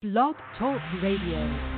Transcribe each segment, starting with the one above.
Blog Talk Radio.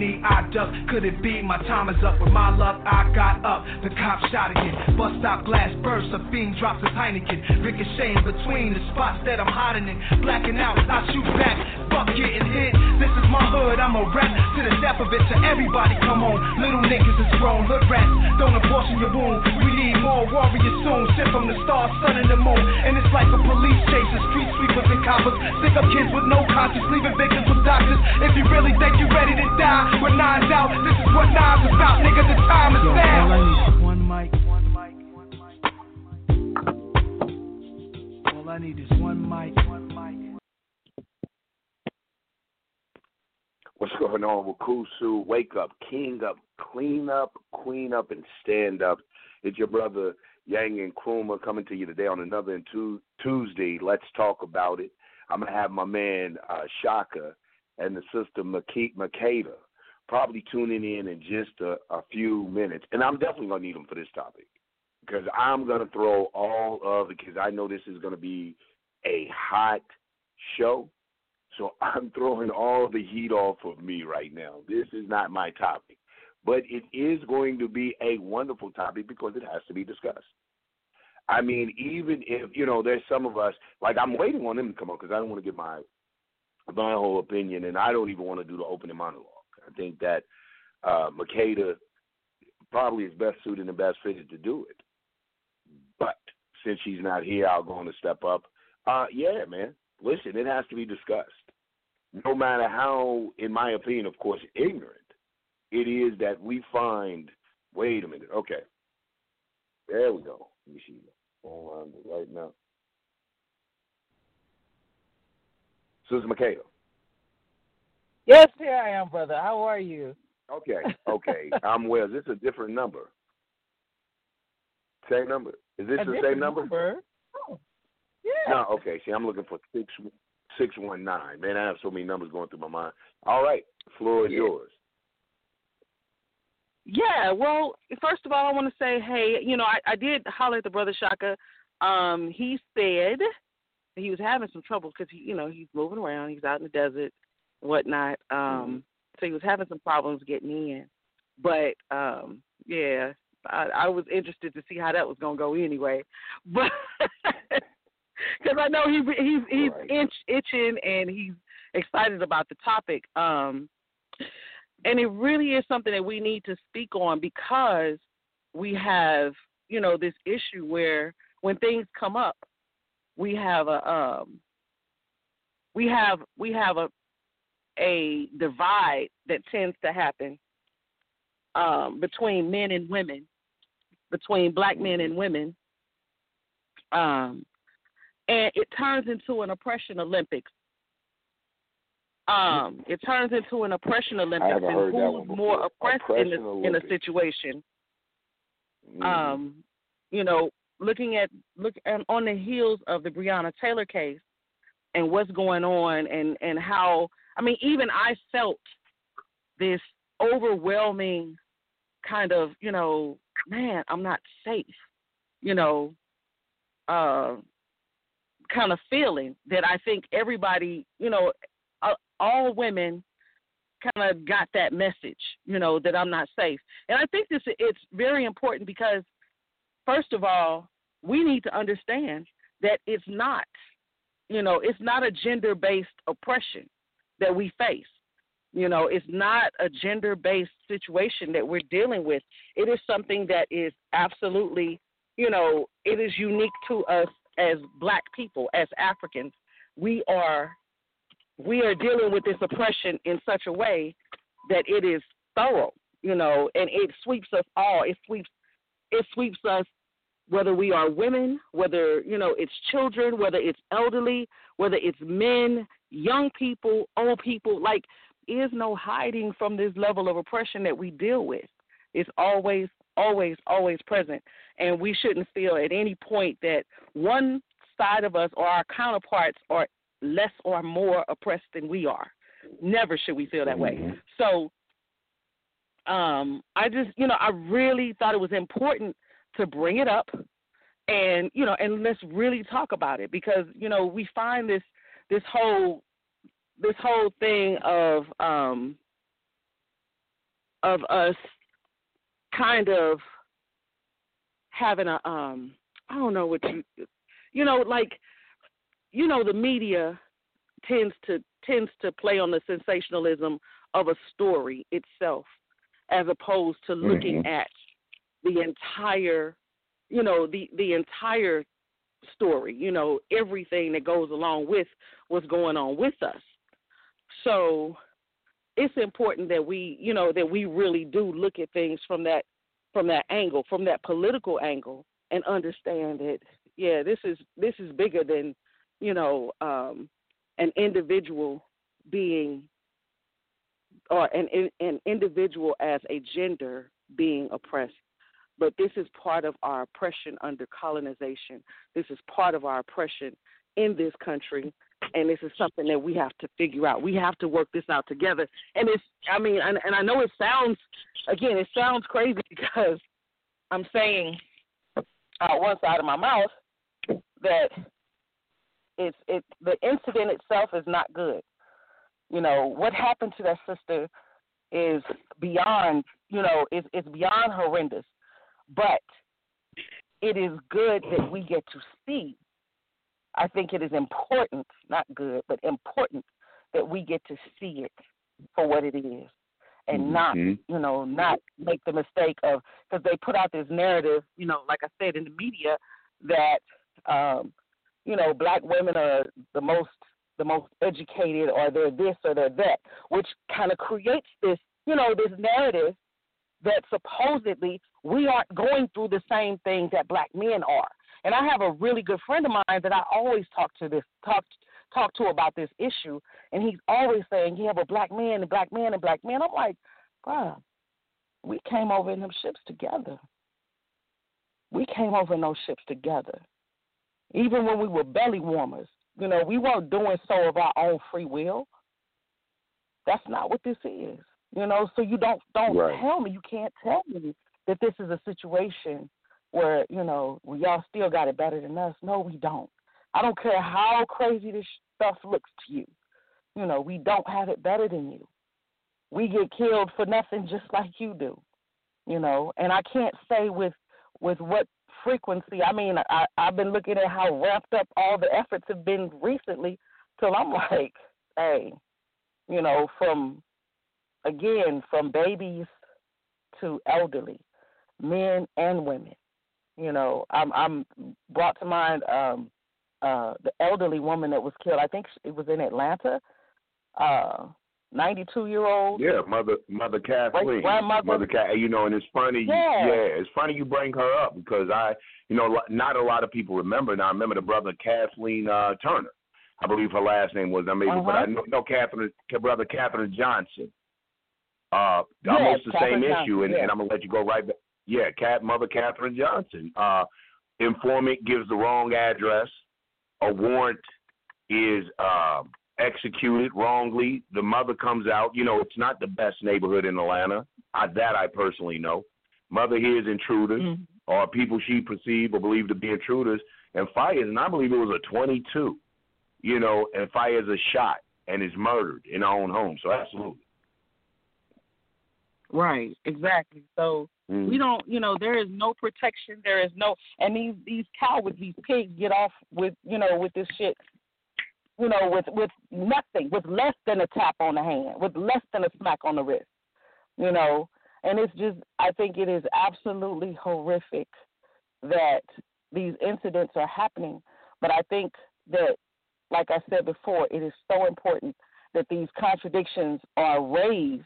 I duck. Could it be my time is up? With my luck, I got up. The cop shot again. Bust stop glass burst. A fiend drops his Heineken. Ricocheting between the spots that I'm hiding in. Blacking out, I shoot back. Fuck getting hit. This is my hood. I'm a rap to the death of it. To everybody, come on. Little niggas is grown. Hood rats. Don't abortion your wound. We need more warriors soon. Sent from the stars, sun, and the moon. And it's like a police chase. The street sweepers and coppers. Stick up kids with no conscience. Leaving victims with doctors. If you really think you're ready to die, with knives out, this is what knives about. Nigga, the time is Yo, now. all I need is one mic, one mic, one mic. All I need is one mic, one mic. What's going on with Kusu? Wake up, king up, clean up, queen up, and stand up. It's your brother Yang and Kruma coming to you today on another and tu- Tuesday. Let's talk about it. I'm gonna have my man uh, Shaka and the sister Maki- Makeda probably tuning in in just a, a few minutes, and I'm definitely gonna need them for this topic because I'm gonna throw all of because I know this is gonna be a hot show. So I'm throwing all the heat off of me right now. This is not my topic. But it is going to be a wonderful topic because it has to be discussed. I mean, even if, you know, there's some of us, like I'm waiting on them to come on because I don't want to give my my whole opinion and I don't even want to do the opening monologue. I think that uh Makeda probably is best suited and best fitted to do it. But since she's not here, I'll go on to step up. Uh yeah, man. Listen, it has to be discussed. No matter how, in my opinion, of course, ignorant it is that we find. Wait a minute. Okay, there we go. Let me see. Hold on right now. Susan Makeda. Yes, here I am, brother. How are you? Okay, okay. I'm well. Is this a different number? Same number? Is this A the same number? Oh, yeah. No, okay. See, I'm looking for six six one nine. Man, I have so many numbers going through my mind. All right, floor is Yeah. yours. Yeah, well, first of all, I want to say, hey, you know, I, I did holler at the brother Shaka. Um, he said he was having some trouble because he, you know, he's moving around. He's out in the desert, and whatnot. Um, so he was having some problems getting in. But um, yeah, I, I was interested to see how that was gonna go anyway. But because I know he he's he's Right. itch, itching and he's excited about the topic. Um, and it really is something that we need to speak on because we have you know this issue where when things come up we have a um we have we have a a divide that tends to happen um between men and women between black men and women um and it turns into an oppression olympics um, it turns into an oppression Olympics and who's more oppressed in in a situation. Mhm. Um, you know, looking at look and on the heels of the Breonna Taylor case and what's going on and and how I mean even I felt this overwhelming kind of you know man I'm not safe you know uh kind of feeling that I think everybody you know uh, all women kind of got that message, you know, that I'm not safe. And I think this it's very important because first of all, we need to understand that it's not, you know, it's not a gender-based oppression that we face. You know, it's not a gender-based situation that we're dealing with. It is something that is absolutely, you know, it is unique to us as black people, as Africans. we are we are dealing with this oppression in such a way that it is thorough, you know, and it sweeps us all. It sweeps it sweeps us whether we are women, whether you know it's children, whether it's elderly, whether it's men, young people, old people. Like, is no hiding from this level of oppression that we deal with. It's always, always, always present, and we shouldn't feel at any point that one side of us or our counterparts are less or more oppressed than we are. Never should we feel that way. Mhm. So um I just you know, I really thought it was important to bring it up and you know, and let's really talk about it because, you know, we find this this whole this whole thing of um of us kind of having a um I don't know what you you know, like you know, the media tends to tends to play on the sensationalism of a story itself as opposed to looking Mhm. at the entire you know, the the entire story, you know, everything that goes along with what's going on with us. So it's important that we, you know, that we really do look at things from that from that angle, from that political angle and understand that yeah, this is this is bigger than, you know, um an individual being or an an individual as a gender being oppressed but this is part of our oppression under colonization. This is part of our oppression in this country, and this is something that we have to figure out. We have to work this out together. And it's, I mean, and, and I know it sounds, again, it sounds crazy because I'm saying out one side of my mouth that it's it the incident itself is not good. You know what happened to that sister is beyond you know it's it's beyond horrendous but it is good that we get to see. I think it is important, not good, but important that we get to see it for what it is and not, Mhm. you know, not make the mistake of because they put out this narrative, you know, like I said in the media that um, you know, black women are the most the most educated or they're this or they're that, which kind of creates this, you know, this narrative that supposedly we aren't going through the same things that black men are. And I have a really good friend of mine that I always talk to this talk talk to about this issue, and he's always saying, "Yeah, but black men and black men and black men." I'm like, "Bruh, we came over in them ships together. We came over in those ships together. Even when we were belly warmers, you know, we weren't doing so of our own free will. That's not what this is. You know, so you don't don't Right. tell me you can't tell me that this is a situation where you know well, y'all still got it better than us. No, we don't. I don't care how crazy this stuff looks to you. You know, we don't have it better than you. We get killed for nothing just like you do. You know, and I can't say with with what frequency. I mean, I I've been looking at how wrapped up all the efforts have been recently till I'm like, hey, you know, from again, from babies to elderly, men and women. You know, I'm I'm brought to mind um uh the elderly woman that was killed. I think it was in Atlanta. Uh 92 year old. Yeah, mother, mother Kathleen, grandmother. mother Cat. You know, and it's funny. Yeah. Yeah, it's funny you bring her up because I, you know, not a lot of people remember. Now I remember the brother Kathleen uh, Turner. I believe her last name was. I maybe, but I Uh-huh. know, know Catherine, brother Catherine Johnson. Uh, Yes, almost the Catherine same Johnson, issue, and, yes. and I'm gonna let you go right back. Yeah, Cat Mother Catherine Johnson. Uh, informant gives the wrong address. A warrant is uh, executed wrongly. The mother comes out. You know, it's not the best neighborhood in Atlanta. I, that I personally know. Mother hears intruders Mhm. or people she perceived or believed to be intruders and fires. And I believe it was a 22. You know, and fires a shot and is murdered in her own home. So absolutely. Right, exactly. So Mm. we don't you know there is no protection there is no and these these cowards these pigs get off with you know with this shit you know with with nothing with less than a tap on the hand with less than a smack on the wrist you know and it's just i think it is absolutely horrific that these incidents are happening but i think that like I said before, it is so important that these contradictions are raised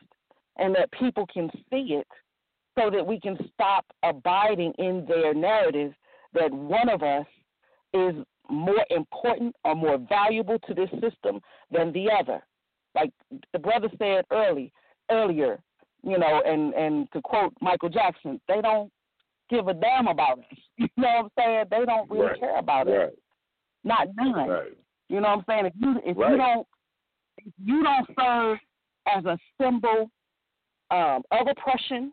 and that people can see it so that we can stop abiding in their narrative that one of us is more important or more valuable to this system than the other. Like the brother said early earlier, you know, and and to quote Michael Jackson, they don't give a damn about us. You know what I'm saying? They don't really right. care about right. us. Not none. Right. You know what I'm saying? If you if you don't if you don't serve as a symbol um, of oppression,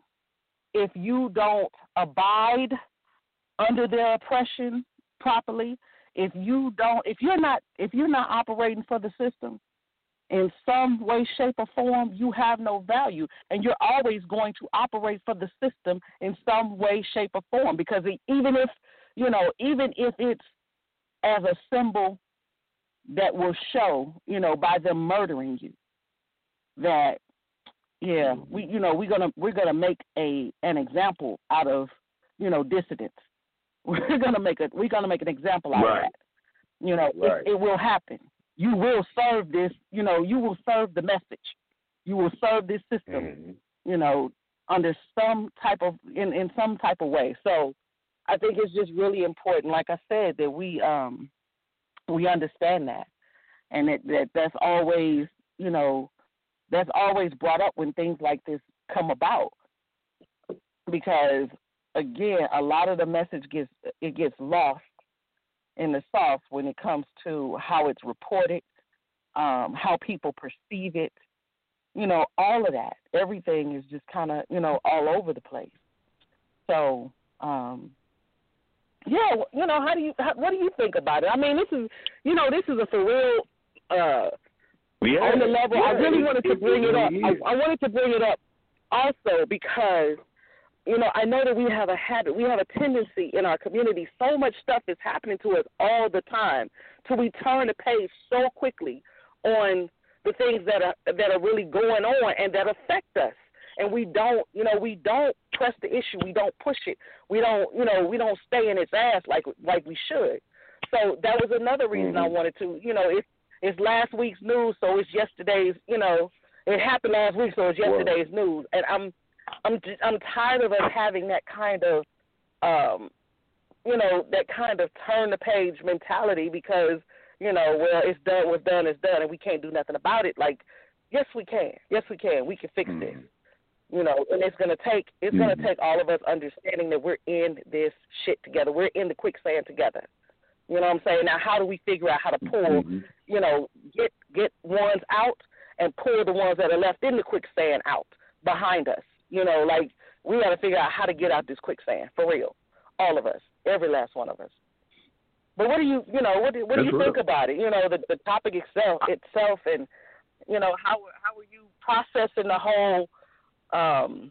if you don't abide under their oppression properly, if you don't if you're not if you're not operating for the system in some way shape or form you have no value. And you're always going to operate for the system in some way shape or form. Because even if you know even if it's as a symbol that will show you know by them murdering you that yeah we you know we're gonna we're gonna make a an example out of you know dissidents we're gonna make a we're gonna make an example out right. of that. You know, right. it, it will happen. You will serve this. You know, you will serve the message. You will serve this system. Mm-hmm. You know, under some type of in in some type of way. So, I think it's just really important, like I said, that we um we understand that, and that, that that's always you know that's always brought up when things like this come about because again, a lot of the message gets it gets lost in the sauce when it comes to how it's reported, um, how people perceive it. You know, all of that. Everything is just kind of you know all over the place. So, um, yeah, you know, how do you how, what do you think about it? I mean, this is you know this is a for real. Uh, yeah, on the level, yeah, I really wanted to bring it up. I, I wanted to bring it up also because you know, I know that we have a habit, we have a tendency in our community. So much stuff is happening to us all the time, till we turn the page so quickly on the things that are that are really going on and that affect us. And we don't, you know, we don't press the issue. We don't push it. We don't, you know, we don't stay in its ass like like we should. So that was another reason mm-hmm. I wanted to, you know, it's it's last week's news, so it's yesterday's, you know, it happened last week, so it's yesterday's Whoa. news. And I'm I'm I'm tired of us having that kind of um you know that kind of turn the page mentality because you know well it's done what's done is done and we can't do nothing about it like yes we can yes we can we can fix mm-hmm. this you know and it's going to take it's mm-hmm. going to take all of us understanding that we're in this shit together we're in the quicksand together you know what I'm saying now how do we figure out how to pull mm-hmm. you know get get ones out and pull the ones that are left in the quicksand out behind us you know, like we got to figure out how to get out this quicksand for real, all of us, every last one of us. But what do you, you know, what do, what do you think about it? You know, the the topic itself, itself, and you know how how are you processing the whole, um,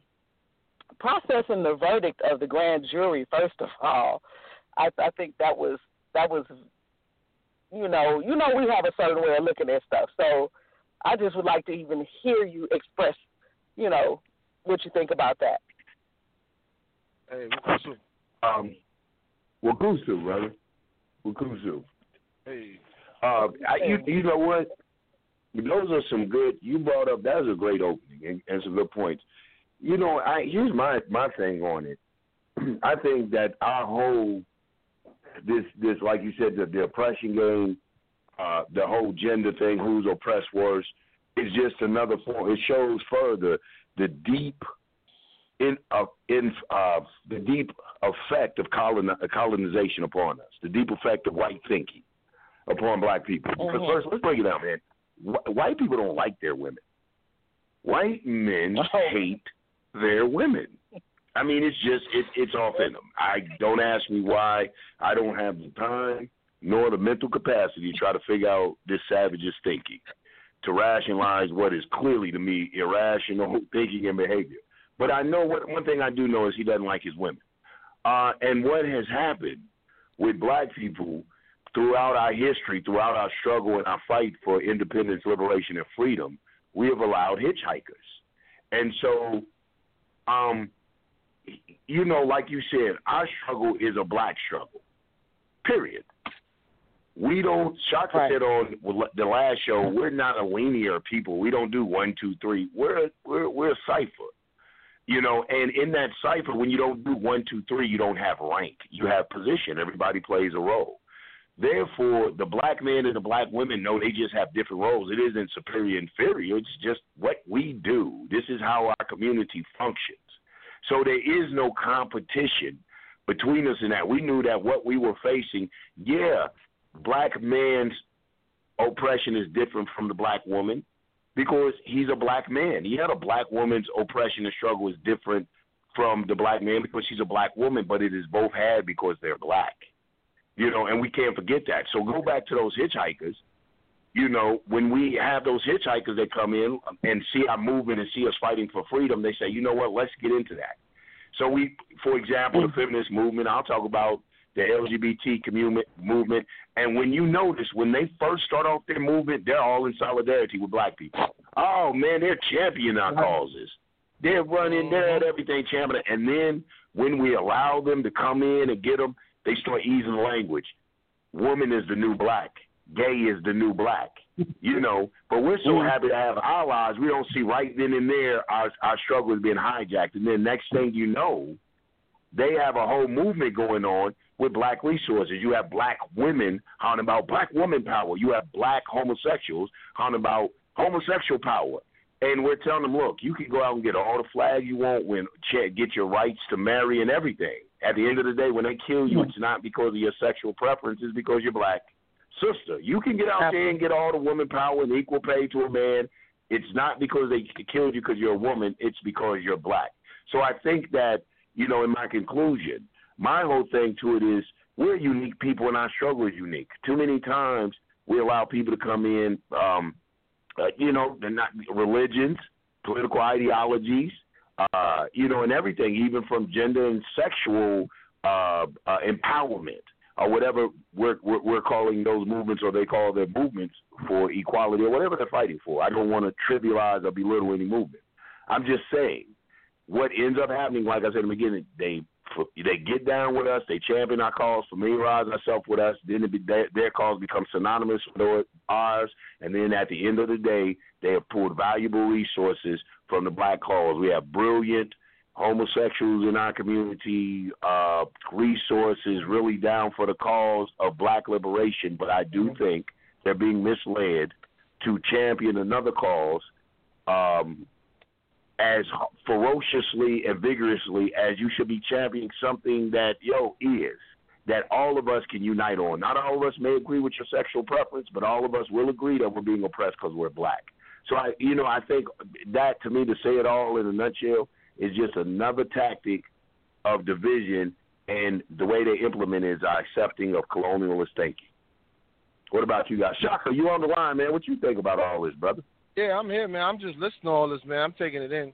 processing the verdict of the grand jury? First of all, I I think that was that was, you know, you know we have a certain way of looking at stuff. So I just would like to even hear you express, you know, what you think about that. Hey, Wakusu. Um, Wakusu, brother. Wakusu. Hey. Uh, I, you, you know what? Those are some good. You brought up that was a great opening and, and some good points. You know, I here's my my thing on it. I think that our whole this this like you said the, the oppression game, uh, the whole gender thing, who's oppressed worse, is just another form. It shows further the deep in uh, in uh, the deep effect of colon, colonization upon us, the deep effect of white thinking upon black people. Because mm-hmm. first, let's break it down, man. Wh- white people don't like their women. White men oh. hate their women. I mean, it's just it, it's off in them. I don't ask me why. I don't have the time nor the mental capacity to try to figure out this savage's thinking to rationalize what is clearly to me irrational thinking and behavior. But I know what one thing I do know is he doesn't like his women. Uh, and what has happened with black people throughout our history, throughout our struggle and our fight for independence, liberation, and freedom, we have allowed hitchhikers. And so, um, you know, like you said, our struggle is a black struggle. Period. We don't. Shaka Right. said on the last show, we're not a linear people. We don't do one, two, three. We're we're we're a cipher. You know, and in that cipher, when you don't do one, two, three, you don't have rank. You have position. Everybody plays a role. Therefore, the black men and the black women know they just have different roles. It isn't superior, inferior. It's just what we do. This is how our community functions. So there is no competition between us in that. We knew that what we were facing, yeah, black man's oppression is different from the black woman because he's a black man. He had a black woman's oppression and struggle is different from the black man because she's a black woman, but it is both had because they're black. You know, and we can't forget that. So go back to those hitchhikers. You know, when we have those hitchhikers that come in and see our movement and see us fighting for freedom, they say, you know what, let's get into that. So we, for example, the mm. feminist movement. I'll talk about the LGBT community movement. And when you notice, when they first start off their movement, they're all in solidarity with black people. Oh man, they're championing our causes. They're running, they're mm-hmm. at everything championing. And then when we allow them to come in and get them, they start easing the language. Woman is the new black. Gay is the new black. You know, but we're so mm-hmm. happy to have allies. We don't see right then and there our our struggle is being hijacked, and then next thing you know, they have a whole movement going on with black resources. You have black women hounding about black woman power. You have black homosexuals hounding about homosexual power. And we're telling them, look, you can go out and get all the flags you want, when get your rights to marry and everything. At the end of the day, when they kill you, mm-hmm. it's not because of your sexual preference; it's because you're black. Sister, you can get out there and get all the woman power and equal pay to a man. It's not because they killed you because you're a woman; it's because you're black. So I think that you know, in my conclusion, my whole thing to it is we're unique people and our struggle is unique. Too many times we allow people to come in, um, uh, you know, they're not religions, political ideologies, uh, you know, and everything, even from gender and sexual uh, uh, empowerment or whatever we're, we're, we're calling those movements or they call their movements for equality or whatever they're fighting for. I don't want to trivialize or belittle any movement. I'm just saying what ends up happening, like I said in the beginning, they they get down with us, they champion our cause, familiarize ourselves with us, then be, their, their cause becomes synonymous with ours, and then at the end of the day, they have pulled valuable resources from the black cause. We have brilliant homosexuals in our community, uh, resources really down for the cause of black liberation, but I do think they're being misled to champion another cause um, as ferociously and vigorously as you should be championing something that yo is that all of us can unite on. Not all of us may agree with your sexual preference, but all of us will agree that we're being oppressed because we're black. So I, you know, I think that to me to say it all in a nutshell is just another tactic of division, and the way they implement it is our accepting of colonialist thinking. What about you guys? Shaka, you on the line, man? What you think about all this, brother? Yeah, I'm here, man. I'm just listening to all this, man. I'm taking it in.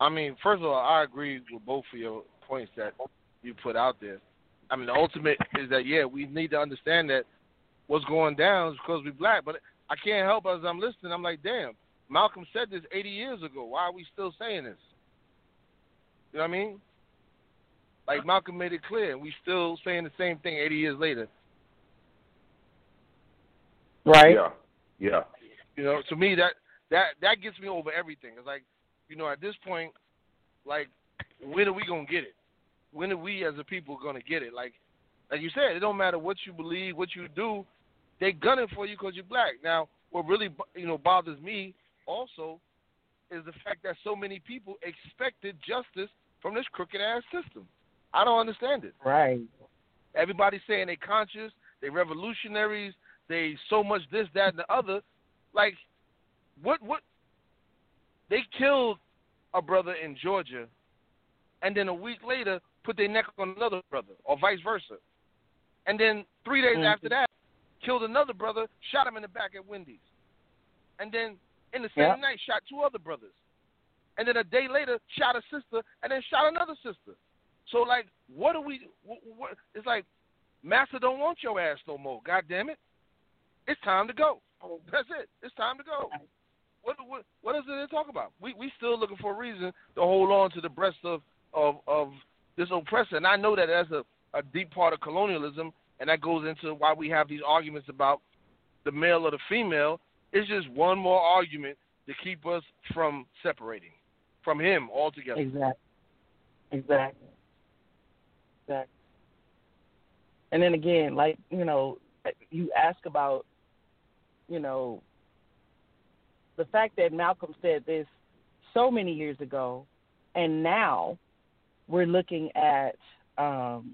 I mean, first of all, I agree with both of your points that you put out there. I mean, the ultimate is that yeah, we need to understand that what's going down is because we're black. But I can't help as I'm listening. I'm like, damn, Malcolm said this 80 years ago. Why are we still saying this? You know what I mean? Like Malcolm made it clear, and we still saying the same thing 80 years later. Right. Yeah. Yeah. You know, to me that that that gets me over everything. It's like, you know, at this point, like, when are we gonna get it? When are we as a people gonna get it? Like, like you said, it don't matter what you believe, what you do, they gunning for you because you're black. Now, what really you know bothers me also is the fact that so many people expected justice from this crooked ass system. I don't understand it. Right. Everybody's saying they conscious, they revolutionaries, they so much this, that, and the other. Like, what what they killed a brother in Georgia and then a week later put their neck on another brother or vice versa. And then three days mm-hmm. after that, killed another brother, shot him in the back at Wendy's. And then in the same night shot two other brothers. And then a day later shot a sister and then shot another sister. So like what do we what, what it's like Master don't want your ass no more. God damn it. It's time to go. That's it. It's time to go. What what what is it to talk about? We we still looking for a reason to hold on to the breast of of of this oppressor. And I know that as a a deep part of colonialism and that goes into why we have these arguments about the male or the female. It's just one more argument to keep us from separating from him altogether. Exactly. Exactly. Exactly. And then again, like you know, you ask about, you know, the fact that Malcolm said this so many years ago, and now we're looking at, um,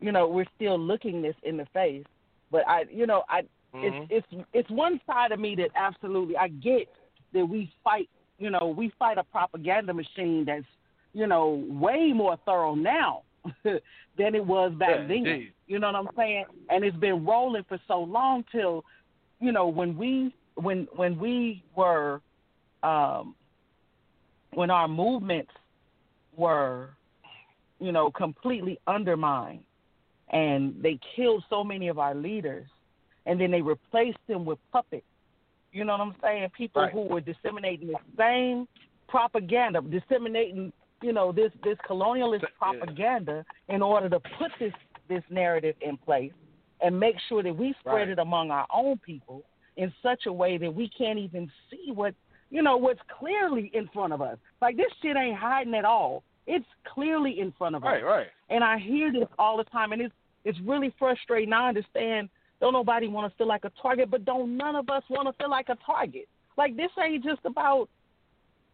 you know, we're still looking this in the face. But I, you know, I, It's it's it's one side of me that absolutely I get that we fight, you know, we fight a propaganda machine that's, you know, way more thorough now than it was back Yeah, then. indeed. You know what I'm saying? And it's been rolling for so long till, you know, when we when when we were um when our movements were, you know, completely undermined and they killed so many of our leaders and then they replaced them with puppets. You know what I'm saying? People Right. who were disseminating the same propaganda, disseminating, you know, this this colonialist propaganda in order to put this this narrative in place and make sure that we spread Right. it among our own people in such a way that we can't even see what you know what's clearly in front of us. Like this shit ain't hiding at all. It's clearly in front of us. Right, right. And I hear this all the time, and it's it's really frustrating. I understand. Don't nobody want to feel like a target, but don't none of us want to feel like a target. Like this ain't just about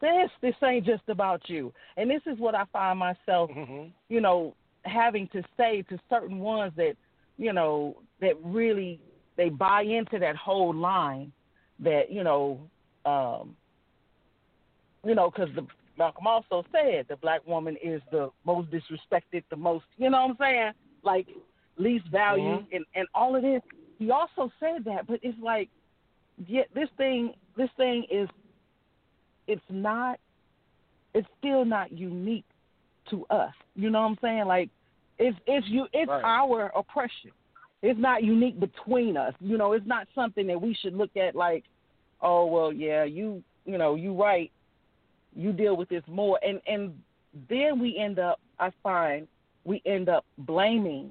this. This ain't just about you. And this is what I find myself, Mhm. you know, having to say to certain ones that, you know, that really they buy into that whole line that you know, um, you know, because the Malcolm also said the black woman is the most disrespected, the most, you know what I'm saying, like least valued, Mhm. and and all of this. He also said that, but it's like, yeah, this thing, this thing is, it's not, it's still not unique to us. You know what I'm saying? Like, it's it's you, it's Right. our oppression. It's not unique between us. You know, it's not something that we should look at like, oh well, yeah, you, you know, you right you deal with this more and and then we end up i find we end up blaming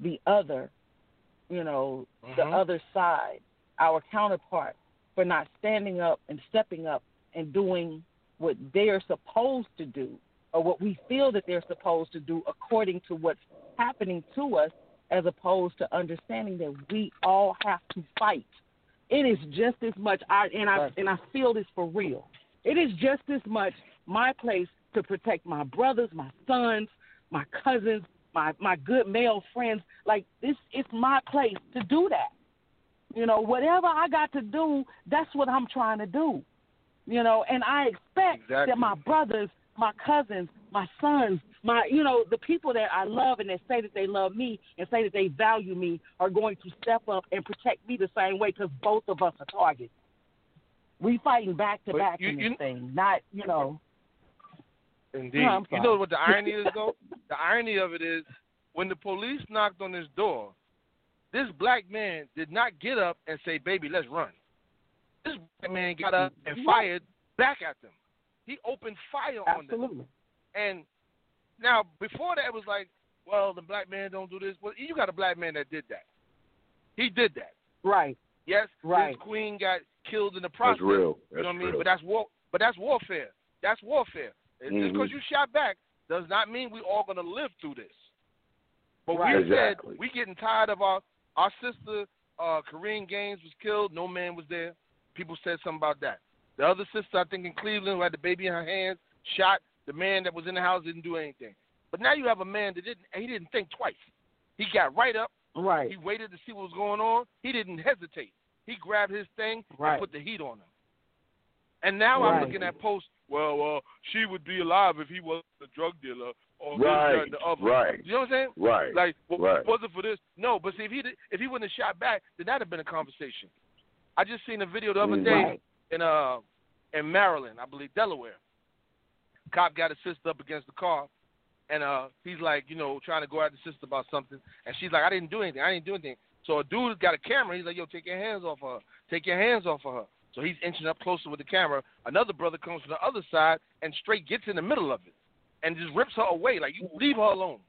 the other you know the Mhm. other side our counterpart for not standing up and stepping up and doing what they're supposed to do or what we feel that they're supposed to do according to what's happening to us as opposed to understanding that we all have to fight it is just as much I and I and I feel this for real. It is just as much my place to protect my brothers, my sons, my cousins, my my good male friends. Like this it's my place to do that. You know, whatever I got to do, that's what I'm trying to do. You know, and I expect Exactly. that my brothers, my cousins, my sons, my you know, the people that I love and that say that they love me and say that they value me are going to step up and protect me the same way because both of us are targets. We fighting back to back in this thing, not you know. Indeed. No, you know what the irony is, though? the irony of it is, when the police knocked on his door, this black man did not get up and say, "Baby, let's run." This black man got up and mm-hmm. fired back at them. He opened fire on them. Absolutely. And now, before that, it was like, "Well, the black man don't do this." Well, you got a black man that did that. He did that. Right. Yes, Right. his queen got killed in the process. That's real. You know what I mean? But that's war. But that's warfare. That's warfare. And Just because you shot back does not mean we all gonna live through this. But Right. we Exactly. said we getting tired of our our sister uh Korryn Gaines was killed. No man was there. People said something about that. The other sister, I think in Cleveland, who had the baby in her hands, shot the man that was in the house. Didn't do anything. But now you have a man that didn't. He didn't think twice. He got right up. Right. He waited to see what was going on. He didn't hesitate. He grabbed his thing Right. and put the heat on him. And now Right. I'm looking at posts. Well, uh, she would be alive if he wasn't a drug dealer or this, Right, and the other. right. You know what I'm saying? Right. Like, well, right. was it for this? No, but see, if he did, if he wouldn't have shot back, then that'd have been a conversation. I just seen a video the other Mhm. day Right. in uh in Maryland, I believe Delaware. Cop got his sister up against the car, and uh he's like, you know, trying to go at the sister about something, and she's like, I didn't do anything, I didn't do anything. So a dude got a camera. He's like, yo, take your hands off her, take your hands off of her. So he's inching up closer with the camera. Another brother comes from the other side and straight gets in the middle of it, and just rips her away. Like you leave her alone.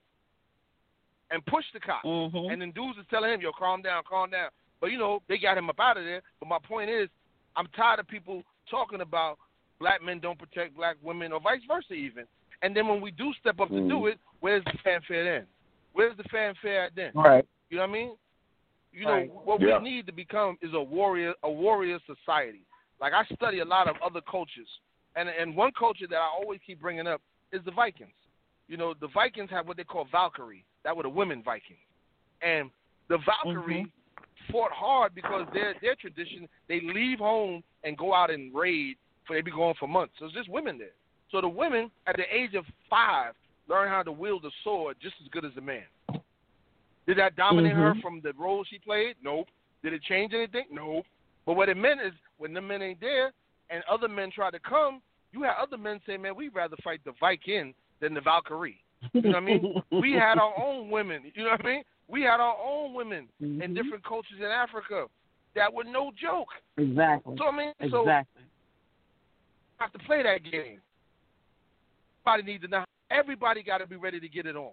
and push the cops. Mhm. And then dudes is telling him, yo, calm down, calm down. But, you know, they got him up out of there. But my point is, I'm tired of people talking about black men don't protect black women or vice versa even. And then when we do step up to Mm. do it, where's the fanfare then? Where's the fanfare then? Right. You know what I mean? You Right. know what Yeah. we need to become is a warrior, a warrior society. Like I study a lot of other cultures, and and one culture that I always keep bringing up is the Vikings. You know, the Vikings have what they call Valkyrie. That were the women Vikings, and the Valkyrie mm-hmm. fought hard because their their tradition they leave home and go out and raid for they be going for months. So it's just women there. So the women at the age of five learn how to wield a sword just as good as the man. Did that dominate her Mhm. from the role she played? Nope. Did it change anything? Nope. But what it meant is when the men ain't there and other men try to come, you had other men say, man, we'd rather fight the Viking than the Valkyrie. You know what I mean? we had our own women. You know what I mean? We had our own women in Mhm. different cultures in Africa that were no joke. Exactly. So I mean, so Exactly. have to play that game. Everybody needs to know. Everybody got to be ready to get it on.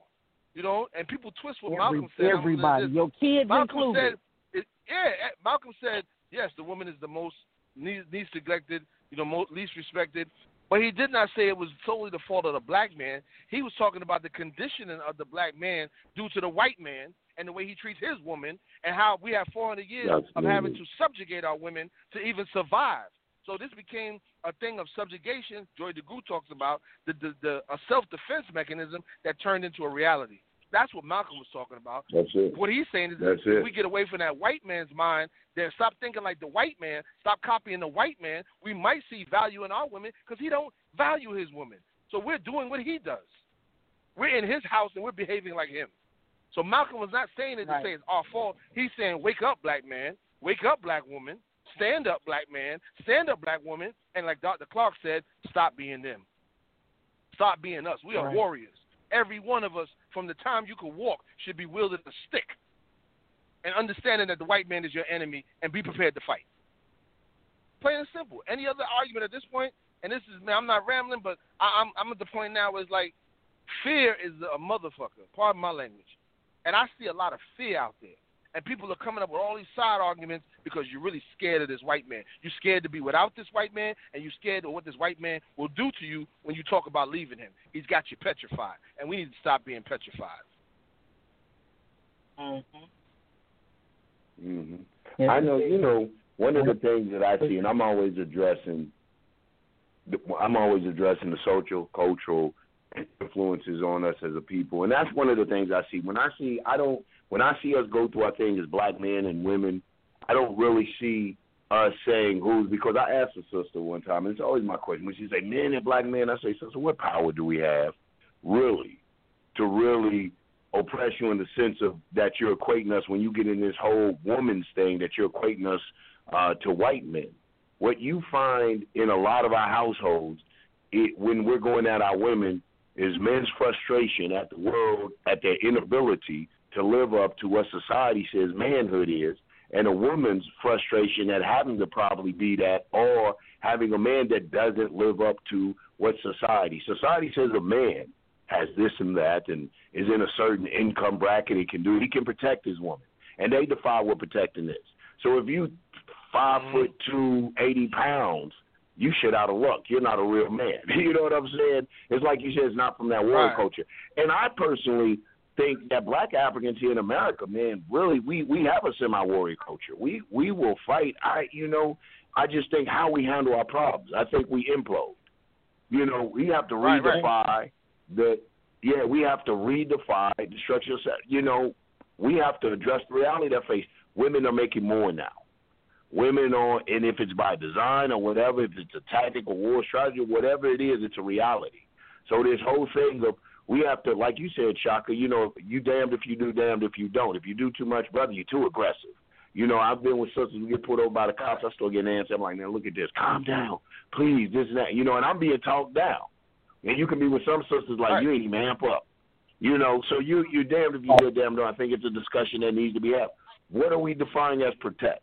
You know, and people twist what Every- Malcolm said. I'm gonna say everybody, your kids Malcolm included. said, it, yeah, eh, Malcolm said, yes, the woman is the most least, least neglected, you know, most, least respected. But he did not say it was solely the fault of the black man. He was talking about the conditioning of the black man due to the white man and the way he treats his woman, and how we have 400 years of having to subjugate our women to even survive. So this became a thing of subjugation. Joy DeGruy talks about the, the, the a self-defense mechanism that turned into a reality. That's what Malcolm was talking about. That's it. What he's saying is That's if it. we get away from that white man's mind, then stop thinking like the white man, stop copying the white man, we might see value in our women because he don't value his women. So we're doing what he does. We're in his house and we're behaving like him. So Malcolm was not saying it to Right. say it's our fault. He's saying, wake up, black man. Wake up, black woman. Stand up, black man. Stand up, black woman. And like Dr. Clark said, stop being them. Stop being us. We are Right. warriors. Every one of us, from the time you can walk, should be wielding a stick and understanding that the white man is your enemy and be prepared to fight. Plain and simple. Any other argument at this point, and this is, man, I'm not rambling, but I, I'm, I'm at the point now where it's like fear is a motherfucker. Pardon my language. And I see a lot of fear out there. And people are coming up with all these side arguments because you're really scared of this white man. You're scared to be without this white man, and you're scared of what this white man will do to you when you talk about leaving him. He's got you petrified, and we need to stop being petrified. Mhm. hmm I know, you know, one of the things that I see, and I'm always addressing, I'm always addressing the social, cultural influences on us as a people, and that's one of the things I see. When I see, I don't, when I see us go through our things as black men and women, I don't really see us saying who's because I asked a sister one time, and it's always my question when she say men and black men, I say, sister, what power do we have, really, to really oppress you in the sense of that you're equating us when you get in this whole woman's thing that you're equating us uh, to white men. What you find in a lot of our households, it, when we're going at our women, is men's frustration at the world, at their inability to live up to what society says manhood is, and a woman's frustration at having to probably be that, or having a man that doesn't live up to what society. Society says a man has this and that and is in a certain income bracket he can do he can protect his woman and they define what protecting is so if you 5 Mhm. foot two eighty pounds you shit out of luck you're not a real man you know what i'm saying it's like you said it's not from that world Right. culture and i personally think that black africans here in america man really we we have a semi warrior culture we we will fight i you know i just think how we handle our problems i think we implode you know we have to Right, right. redefine the yeah, we have to redefine the structure. You know, we have to address the reality that face. Women are making more now. Women are, and if it's by design or whatever, if it's a tactic or war strategy, whatever it is, it's a reality. So this whole thing of we have to, like you said, Shaka. You know, you damned if you do, damned if you don't. If you do too much, brother, you're too aggressive. You know, I've been with sisters who get pulled over by the cops. I still get antsy. I'm like, man, look at this. Calm down, please. This and that. You know, and I'm being talked down. And you can be with some sisters like Right. you ain't even amp up. You know, so you you're damned if you do, damned don't. I think it's a discussion that needs to be had. What are we defining as protect?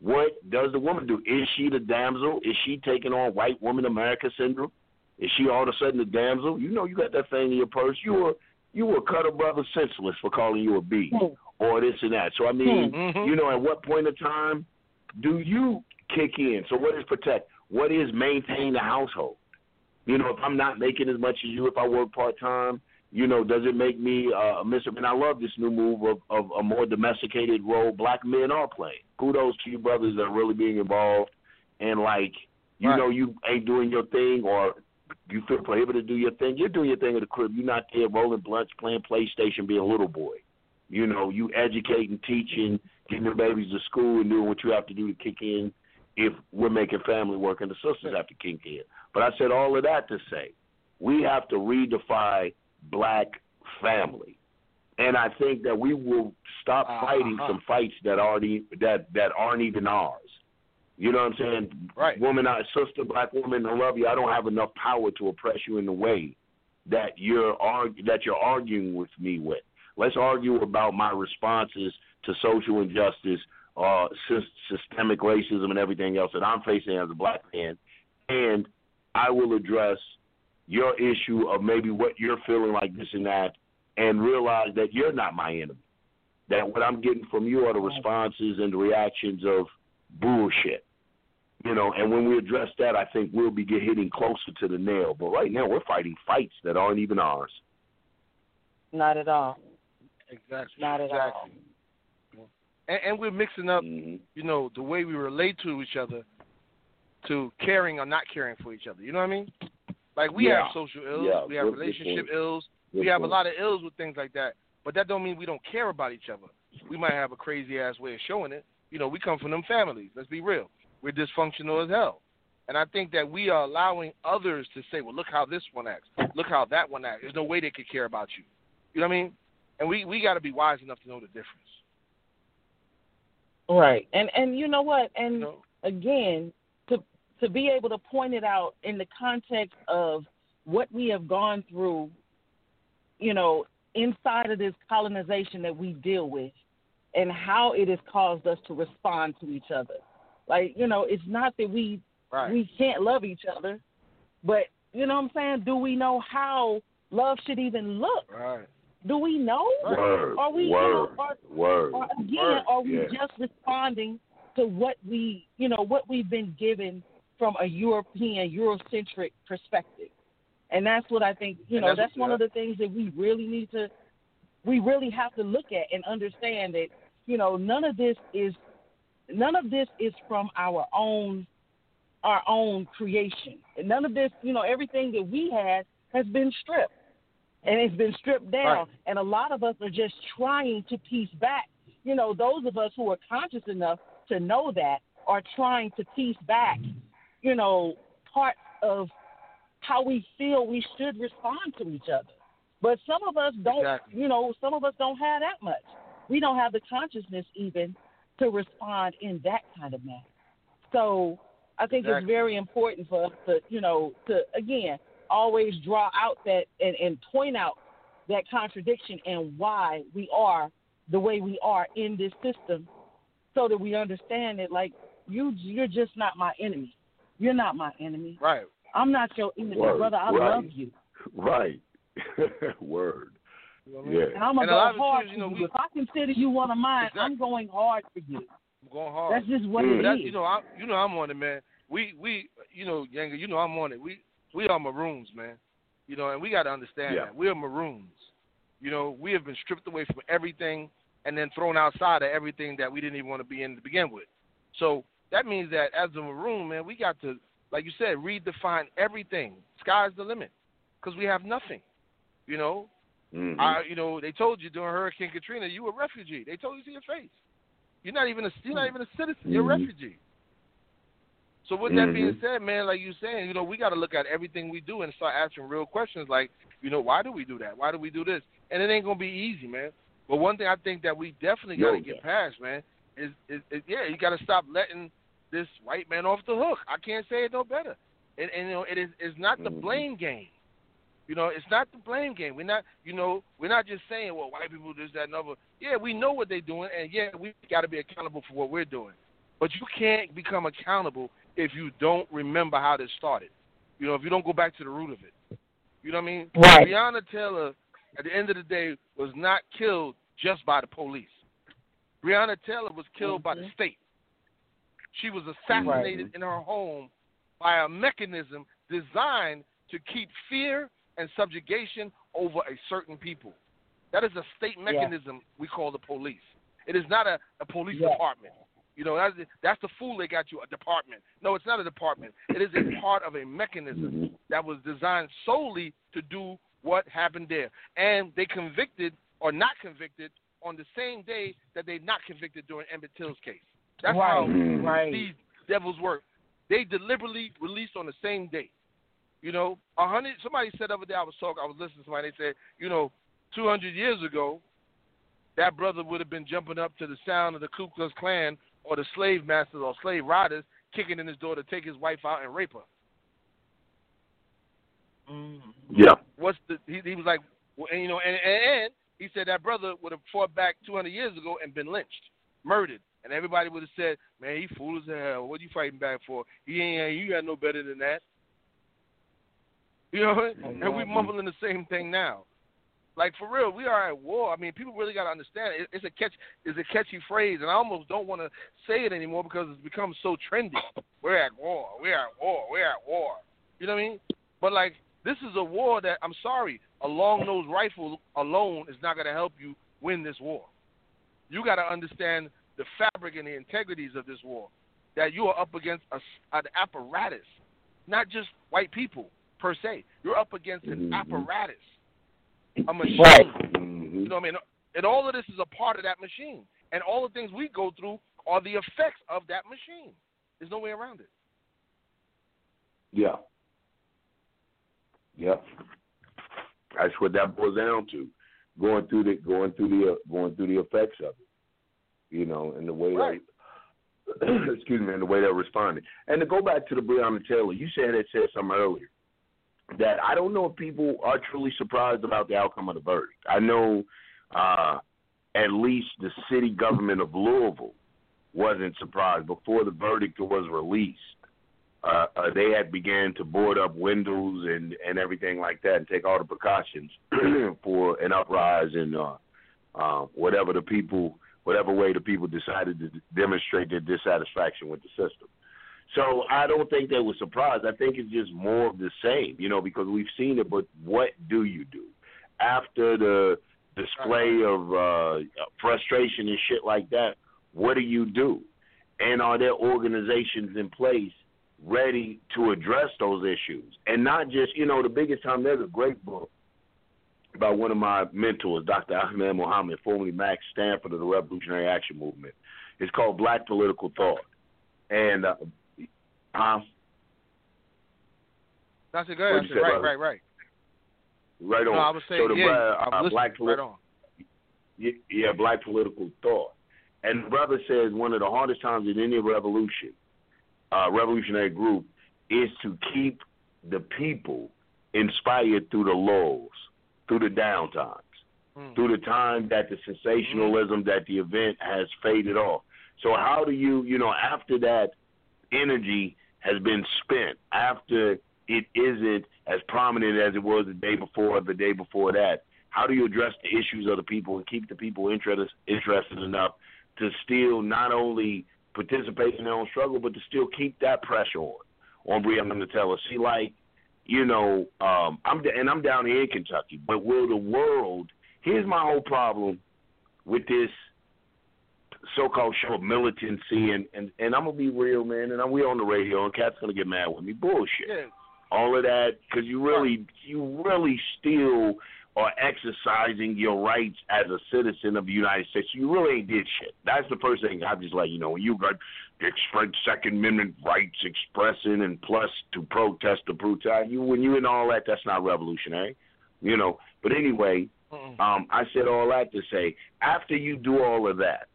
What does the woman do? Is she the damsel? Is she taking on white woman America syndrome? Is she all of a sudden the damsel? You know, you got that thing in your purse. You were you will cut a brother senseless for calling you a B Hmm. or this and that. So I mean, Mhm. you know, at what point of time do you kick in? So what is protect? What is maintain the household? You know, if I'm not making as much as you, if I work part time, you know, does it make me uh, a mister? And I love this new move of, of a more domesticated role black men are playing. Kudos to you brothers that are really being involved and like, you Right. know, you ain't doing your thing or you feel prohibited to do your thing. You're doing your thing at the crib. You're not there rolling blunts, playing PlayStation, being a little boy. You know, you educating, teaching, getting the babies to school, and doing what you have to do to kick in. If we're making family work, and the sisters have to kick in. But I said all of that to say, we have to redefine black family, and I think that we will stop Uh-huh. fighting some fights that e- that that aren't even ours. You know what I'm saying? Right. Woman, I, sister, black woman, I love you. I don't have enough power to oppress you in the way that you're arg- that you're arguing with me with. Let's argue about my responses to social injustice, uh, sy- systemic racism, and everything else that I'm facing as a black man, and I will address your issue of maybe what you're feeling like this and that, and realize that you're not my enemy. That what I'm getting from you are the responses and the reactions of bullshit. You know, and when we address that, I think we'll be get hitting closer to the nail. But right now, we're fighting fights that aren't even ours. Not at all. Exactly. Not at exactly. And, and we're mixing up, Mhm. you know, the way we relate to each other to caring or not caring for each other. You know what I mean? Like we Yeah. have social ills, Yeah, we have good- good relationship point. ills, Good we have a lot of ills with things like that. But that don't mean we don't care about each other. We might have a crazy ass way of showing it. You know, we come from them families. Let's be real. We're dysfunctional as hell. And I think that we are allowing others to say, well, look how this one acts. Look how that one acts. There's no way they could care about you. You know what I mean? And we, we got to be wise enough to know the difference. Right. And and you know what? You And know? again, to to be able to point it out in the context of what we have gone through, you know, inside of this colonization that we deal with and how it has caused us to respond to each other. Like, you know, it's not that we Right. we can't love each other, but you know what I'm saying? Do we know how love should even look? right. Do we know? Word, Are we word, you know, are, word. or again, Word. are we Yeah. just responding to what we, you know, what we've been given from a European, Eurocentric perspective? And that's what I think, you And know, that's that's, what- one of the things that we really need to, we really have to look at and understand that, you know, none of this is, none of this is from our own, our own creation. And none of this, you know, everything that we had has been stripped and it's been stripped down. Right. And a lot of us are just trying to piece back. You know, those of us who are conscious enough to know that are trying to piece back, you know, part of how we feel we should respond to each other. But some of us don't, Exactly. you know, some of us don't have that much. We don't have the consciousness even to respond in that kind of manner. So I think it's very important for us to, you know, to again always draw out that and, and point out that contradiction and why we are the way we are in this system so that we understand it. like you you're just not my enemy. You're not my enemy. Right. I'm not your enemy, Word, brother. I right. love you. Right. Word. You know what I mean? Yeah. And I'm gonna And a lot of go hard too, for you know, we- If I consider you one of mine, I'm going hard for you. I'm going hard. That's just what Mm. it That's, is. you know, I, you know, I'm on it, man. We, we, you know, Younger, you know, I'm on it. We, we are maroons, man. You know, and we got to understand Yeah. that we are maroons. You know, we have been stripped away from everything and then thrown outside of everything that we didn't even want to be in to begin with. So that means that as a maroon, man, we got to, like you said, redefine everything. Sky's the limit, because we have nothing. You know, Mhm. I, you know, they told you during Hurricane Katrina you were a refugee. They told you to your face. You're not even a you're not even a citizen. You're a Mhm. refugee. So with that being Mhm. said, man, like you saying, you know, we got to look at everything we do and start asking real questions like, you know, why do we do that? Why do we do this? And it ain't gonna be easy, man. But one thing I think that we definitely got to get past, man, is, is, is yeah, you got to stop letting this white man off the hook. I can't say it no better. And, and you know, it is it's not the Mhm. blame game. You know, it's not the blame game. We're not, you know, we're not just saying, well, white people this, that, and other. Yeah, we know what they're doing, and yeah, we got to be accountable for what we're doing. But you can't become accountable if you don't remember how this started. You know, if you don't go back to the root of it. You know what I mean? Right. Breonna Taylor at the end of the day, was not killed just by the police. Breonna Taylor was killed mm-hmm. by the mm-hmm. state. She was assassinated right. in her home by a mechanism designed to keep fear and subjugation over a certain people. That is a state mechanism yeah. we call the police. It is not a, a police yeah. department. You know, that's, that's the fool they got you, a department. No, it's not a department. It is a part of a mechanism that was designed solely to do what happened there. And they convicted or not convicted on the same day that they not convicted during Emmett Till's case. That's right, how right. these devils work. They deliberately released on the same day. You know, a hundred. Somebody said the other day I was talking. I was listening to somebody. They said, you know, two hundred years ago, that brother would have been jumping up to the sound of the Ku Klux Klan or the slave masters or slave riders kicking in his door to take his wife out and rape her. Mm-hmm. Yeah. What's the? He, he was like, well, and, you know, and, and, and he said that brother would have fought back 200 years ago and been lynched, murdered, and everybody would have said, "Man, he fool as hell. What are you fighting back for? He ain't. You got no better than that." You know, mm-hmm. and we mumbling the same thing now. Like for real, we are at war. I mean, people really got to understand it. It's a catch. It's a catchy phrase, and I almost don't want to say it anymore because it's become so trendy. We're at war. We're at war. We're at war. You know what I mean? But like, this is a war that I'm sorry, a long nosed rifle alone is not going to help you win this war. You got to understand the fabric and the integrities of this war. That you are up against a, an apparatus, not just white people per se. You're up against an mm-hmm. apparatus a machine. Right. You know what I mean? And all of this is a part of that machine. And all the things we go through are the effects of that machine. There's no way around it. Yeah. Yep. That's what that boils down to. Going through the going through the uh, going through the effects of it. You know, and the way right. they excuse me, and the way they're responding. And to go back to the Breonna Taylor, you said it said something earlier that I don't know if people are truly surprised about the outcome of the verdict. I know uh, at least the city government of Louisville wasn't surprised before the verdict was released. Uh, uh, they had began to board up windows and and everything like that, and take all the precautions for an uprising, uh, uh, whatever the people, whatever way the people decided to demonstrate their dissatisfaction with the system. So I don't think they were surprised. I think it's just more of the same, you know, because we've seen it. But what do you do after the display of uh, frustration and shit like that? What do you do? And are there organizations in place ready to address those issues? And not just, you know, the biggest time there's a great book by one of my mentors, Dr. Ahmed Muhammad, formerly Max Stanford of the Revolutionary Action Movement. It's called Black Political Thought. And uh, Huh? That's a good answer. Right, right, right. Right on. No, I was saying, so the yeah, uh, black right on. Yeah, black political thought. And the brother says one of the hardest times in any revolution, uh, revolutionary group, is to keep the people inspired through the lows, through the downtimes, mm. through the time that the sensationalism mm. that the event has faded off. So how do you, you know, after that energy has been spent after it isn't as prominent as it was the day before or the day before that? How do you address the issues of the people and keep the people interested interested enough to still not only participate in their own struggle, but to still keep that pressure on on Breonna Taylor? See, like you know, um, I'm and I'm down here in Kentucky, but will the world? Here's my whole problem with this so-called show of militancy, and and and I'm gonna be real, man. And I'm, we on the radio, and Cat's gonna get mad with me. Bullshit. Yeah. All of that because you really, you really still are exercising your rights as a citizen of the United States. You really ain't did shit. That's the first thing I'm just like, you know, when you got express Second Amendment rights expressing and plus to protest the brutality, you when you and all that, that's not revolutionary, you know. But anyway, um, I said all that to say, after you do all of that,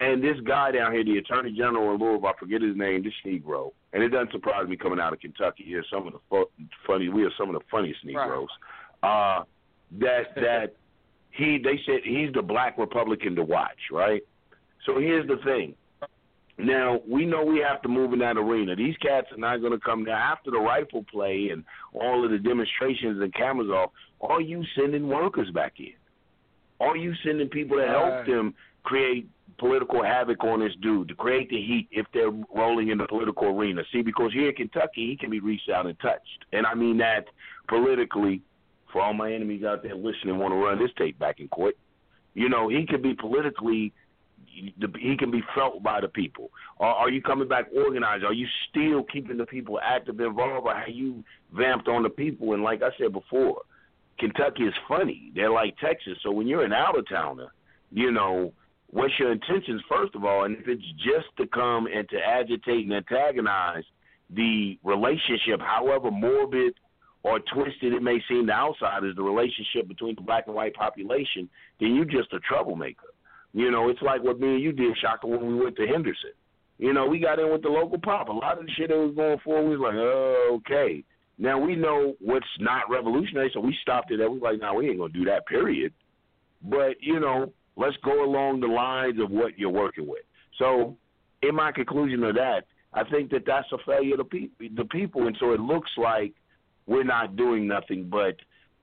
and this guy down here, the Attorney General in Louisville, I forget his name, this Negro, and it doesn't surprise me coming out of Kentucky. Here, some of the fu- funny. We are some of the funniest Negroes. Right. Uh, that that he they said he's the black Republican to watch, right? So here's the thing: Now we know we have to move in that arena. These cats are not going to come now after the rifle play and all of the demonstrations and cameras off. Are you sending workers back in? Are you sending people to help them create political havoc on this dude to create the heat if they're rolling in the political arena? See, because here in Kentucky, he can be reached out and touched, and I mean that politically. For all my enemies out there listening, want to run this tape back in court. You know, he could be politically he can be felt by the people. Or are you coming back organized? Are you still keeping the people active, involved, or have you vamped on the people? And like I said before, Kentucky is funny. They're like Texas. So when you're an out of towner, you know, what's your intentions first of all? And if it's just to come and to agitate and antagonize the relationship, however morbid or twisted it may seem to outsiders, the relationship between the black and white population, then you're just a troublemaker. You know, it's like what me and you did, Shaka, when we went to Henderson. You know, we got in with the local pop. A lot of the shit that was going for, we was like, oh, okay. Now we know what's not revolutionary, so we stopped it. There. We was like, no, nah, we ain't gonna do that. Period. But you know, let's go along the lines of what you're working with. So, in my conclusion of that, I think that that's a failure of the people. The people, and so it looks like we're not doing nothing, but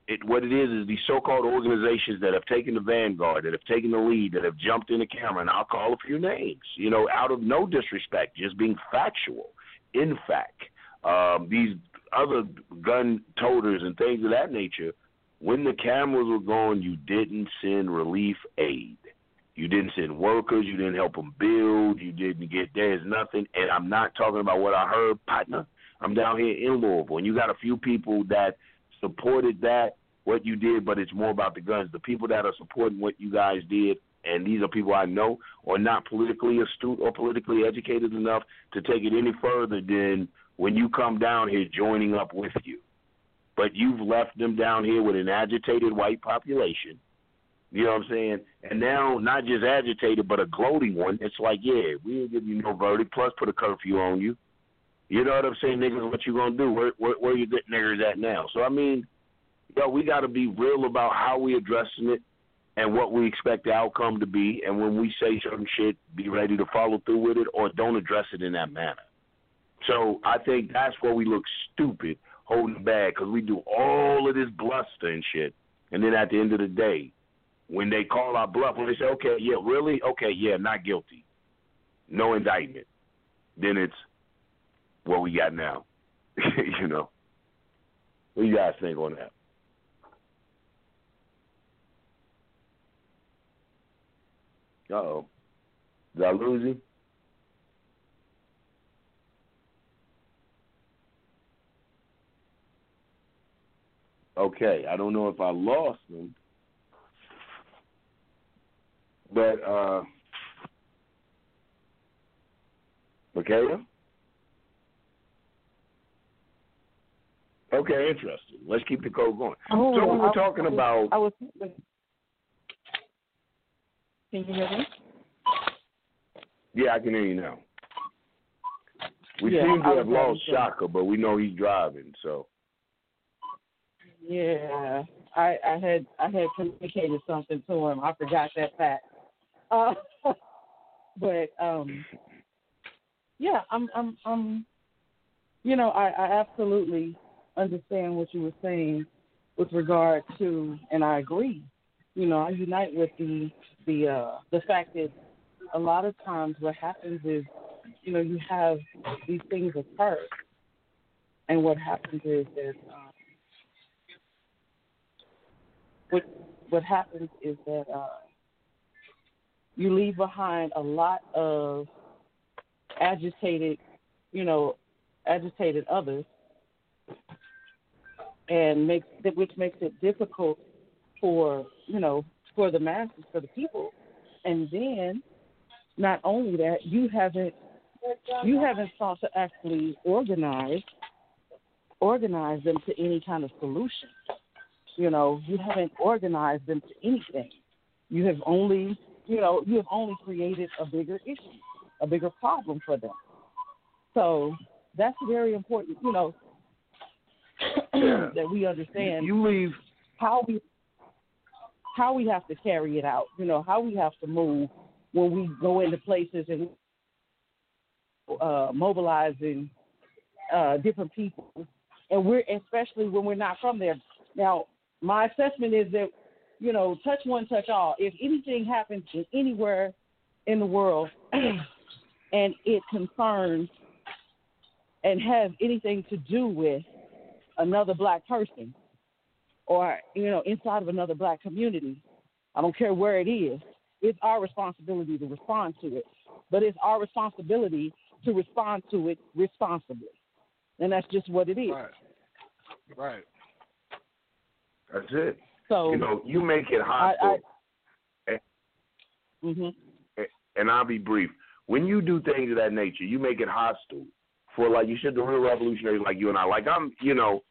it, what it is is these so-called organizations that have taken the vanguard, that have taken the lead, that have jumped in the camera, and I'll call a few names, you know, out of no disrespect, just being factual. In fact, um, these other gun toters and things of that nature, when the cameras were gone, you didn't send relief aid. You didn't send workers. You didn't help them build. You didn't get there's nothing. And I'm not talking about what I heard, partner. I'm down here in Louisville, and you got a few people that supported that what you did, but it's more about the guns. The people that are supporting what you guys did, and these are people I know, are not politically astute or politically educated enough to take it any further than when you come down here joining up with you. But you've left them down here with an agitated white population. You know what I'm saying? And now, not just agitated, but a gloating one. It's like, yeah, we ain't give you no verdict, plus put a curfew on you. You know what I'm saying, niggas? What you gonna do? Where where, where you good niggers at now? So I mean, yo, we got to be real about how we addressing it and what we expect the outcome to be. And when we say certain shit, be ready to follow through with it or don't address it in that manner. So I think that's where we look stupid holding back because we do all of this bluster and shit, and then at the end of the day, when they call our bluff, when they say, "Okay, yeah, really, okay, yeah, not guilty, no indictment," then it's what we got now. you know. What do you guys think on that? Uh oh. Did I lose you? Okay, I don't know if I lost them. But uh Michaela? Okay, interesting. Let's keep the code going. Oh, so we were I- talking I about I was. Can you hear me? Yeah, I can hear you now. We Yeah, seem to have lost Shaka, but we know he's driving, so Yeah, I, I had I had communicated something to him. I forgot that fact. Uh, but um, yeah, I'm I'm I'm, you know, I, I absolutely understand what you were saying with regard to, and I agree. You know, I unite with the the uh, the fact that a lot of times what happens is, you know, you have these things occur, and what happens is that. Um, what what happens is that uh, you leave behind a lot of agitated, you know, agitated others, and makes which makes it difficult for you know for the masses for the people, and then not only that you haven't you haven't sought to actually organize organize them to any kind of solution you know, you haven't organized them to anything. You have only, you know, you have only created a bigger issue, a bigger problem for them. So that's very important, you know, that we understand you leave how we how we have to carry it out. You know, how we have to move when we go into places and uh, mobilizing uh, different people, and we're especially when we're not from there. Now, my assessment is that you know, touch one, touch all. If anything happens anywhere in the world, and it concerns and has anything to do with another black person or you know inside of another black community i don't care where it is it's our responsibility to respond to it but it's our responsibility to respond to it responsibly and that's just what it is Right. Right. That's it. so You know, you make it I, hostile. I mhm and I'll be brief. When you do things of that nature, you make it hostile for like you said, the real revolutionaries like you and I. Like I'm, you know,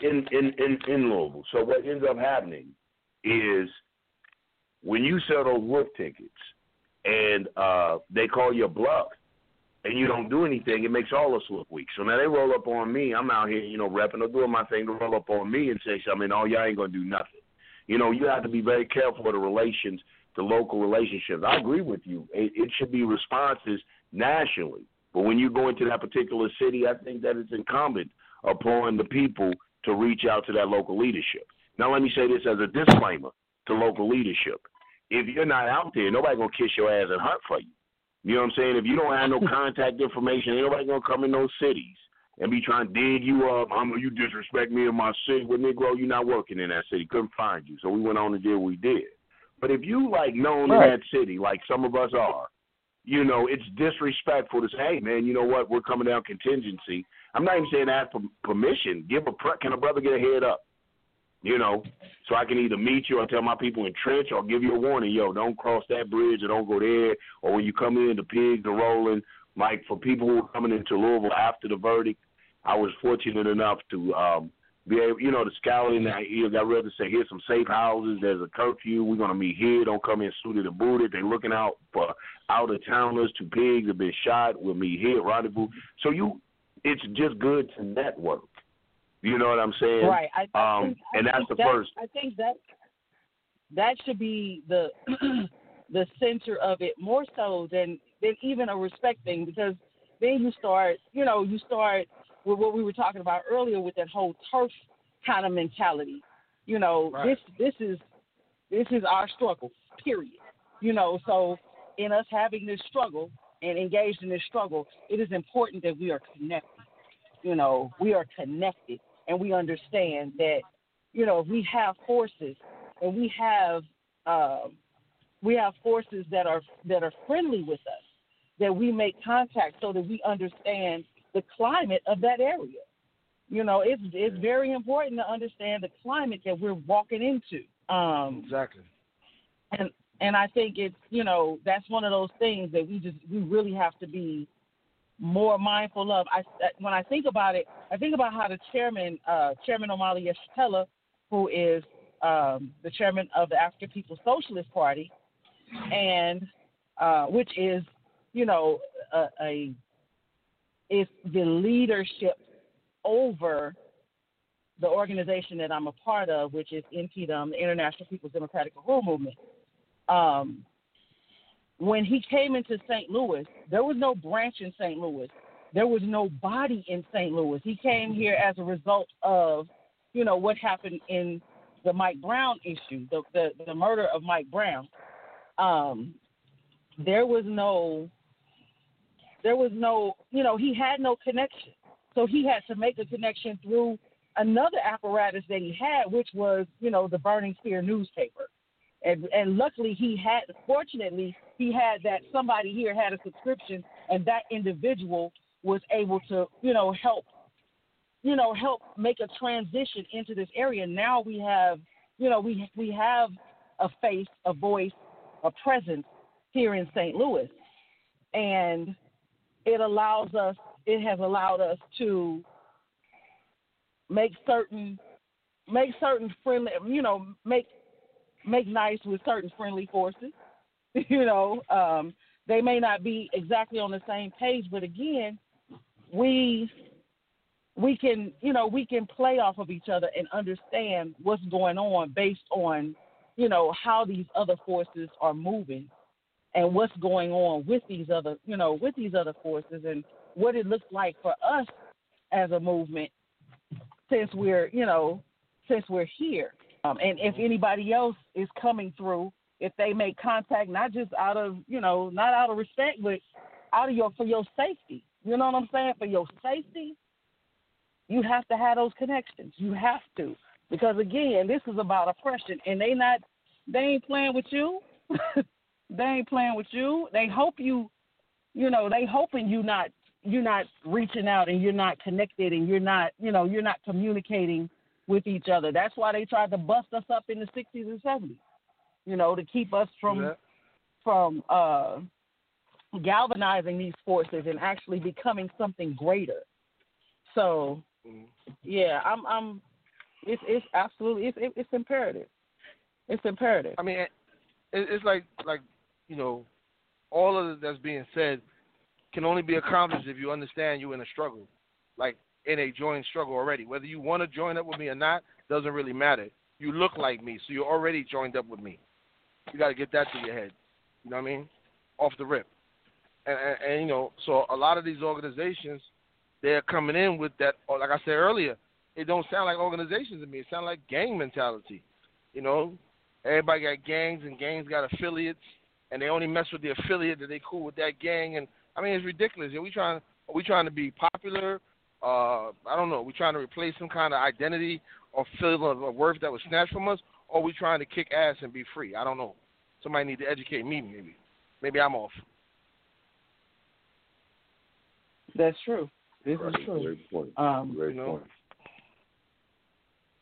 in in in in Louisville. So what ends up happening is when you sell those work tickets and uh they call you bluff and you don't do anything, it makes all of us look weak. So now they roll up on me. I'm out here, you know, repping or doing my thing to roll up on me and say something. Oh, y'all ain't gonna do nothing. You know, you have to be very careful with the relations, the local relationships. I agree with you. It, it should be responses nationally. But when you go into that particular city, I think that it's incumbent upon the people to reach out to that local leadership. Now, let me say this as a disclaimer to local leadership. If you're not out there, nobody gonna kiss your ass and hunt for you. You know what I'm saying? If you don't have no contact information, ain't nobody gonna come in those cities and be trying to dig you up. I'm you disrespect me in my city. Well, Negro, you're not working in that city. Couldn't find you, so we went on and did what we did. But if you like known Right. in that city, like some of us are, you know, it's disrespectful to say, hey man, you know what? We're coming down contingency. I'm not even saying ask for permission. Give a pre- can a brother get a head up? You know, so I can either meet you or tell my people in trench or give you a warning. Yo, don't cross that bridge or don't go there. Or when you come in, the pigs are rolling. Like for people who are coming into Louisville after the verdict, I was fortunate enough to um, be able, you know, the scouting. I you got ready to say, here's some safe houses. There's a curfew. We're gonna meet here. Don't come in suited and booted. They're looking out for out of towners. Two pigs have been shot. We'll meet here. Rendezvous. So you, it's just good to network. You know what I'm saying? Right. I, I Um, think, I and that's the that, first. I think that that should be the the center of it more so than than even a respect thing because then you start, you know, you start with what we were talking about earlier with that whole turf kind of mentality. You know, Right. this this is this is our struggle. Period. You know, so in us having this struggle and engaged in this struggle, it is important that we are connected. You know, we are connected and we understand that, you know, we have forces and we have um, we have forces that are that are friendly with us, that we make contact so that we understand the climate of that area. You know, it's it's very important to understand the climate that we're walking into. Um, Exactly. and and I think it's you know that's one of those things that we just we really have to be more mindful of. I when I think about it, I think about how the chairman, uh, Chairman Omali Yeshitela, who is um, the chairman of the African People's Socialist Party, and uh, which is you know a, a is the leadership over the organization that I'm a part of, which is NPDM, the International People's Democratic Movement. Um, when he came into St. Louis, there was no branch in St. Louis. There was no body in St. Louis. He came here as a result of, you know, what happened in the Mike Brown issue, the the, the murder of Mike Brown. Um, there was no, there was no, you know, he had no connection. So he had to make a connection through another apparatus that he had, which was, you know, the Burning Spear newspaper. And and luckily he had fortunately he had that somebody here had a subscription and that individual was able to, you know, help you know, help make a transition into this area. Now we have, you know, we we have a face, a voice, a presence here in St. Louis. And it allows us it has allowed us to make certain make certain friendly you know make make nice with certain friendly forces you know um they may not be exactly on the same page but again we we can you know we can play off of each other and understand what's going on based on you know how these other forces are moving and what's going on with these other, you know, with these other forces and what it looks like for us as a movement since we're, you know, since we're here. Um, and if anybody else is coming through, if they make contact, not just out of, you know, not out of respect, but out of your for your safety. You know what I'm saying? For your safety, you have to have those connections. You have to. Because again, this is about oppression and they not they ain't playing with you. they ain't playing with you. They hope you you know, they hoping you not you're not reaching out and you're not connected and you're not, you know, you're not communicating with each other. That's why they tried to bust us up in the 60s and 70s, you know, to keep us from Yeah. from uh, galvanizing these forces and actually becoming something greater. So, Mhm. yeah, I'm, I'm, it's, it's absolutely, it's, it's imperative. It's imperative. I mean, it's like like you know, all of that's being said can only be accomplished if you understand you're in a struggle, like in a joint struggle already. Whether you want to join up with me or not doesn't really matter. You look like me, so you're already joined up with me. You got to get that to your head. You know what I mean? Off the rip. And, and, and you know, so a lot of these organizations, they're coming in with that. Or like I said earlier, it don't sound like organizations to me. It sounds like gang mentality. You know, everybody got gangs and gangs got affiliates, and they only mess with the affiliate that they cool with that gang. And I mean, it's ridiculous. Are we trying? Are we trying to be popular? Uh, I don't know. Are we trying to replace some kind of identity or feeling of of worth that was snatched from us, or are we trying to kick ass and be free? I don't know. Somebody need to educate me. Maybe. Maybe I'm off. That's true. This Right. is true. Great point. Um, Great you know, point.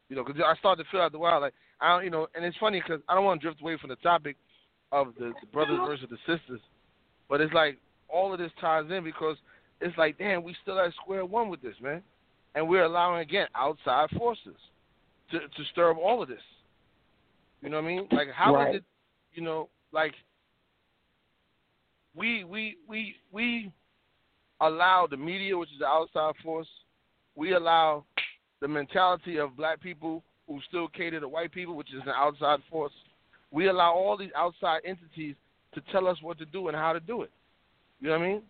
You know, because I started to feel out the while like I don't, you know, and it's funny because I don't want to drift away from the topic of the, the brothers versus the sisters, but it's like all of this ties in because it's like, damn, we still at square one with this, man, and we're allowing again outside forces to to stir up all of this. You know what I mean? Like, how is Right. it? You know, like we we we we allow the media, which is the outside force, we allow the mentality of black people who still cater to white people, which is an outside force. We allow all these outside entities to tell us what to do and how to do it. You know what I mean?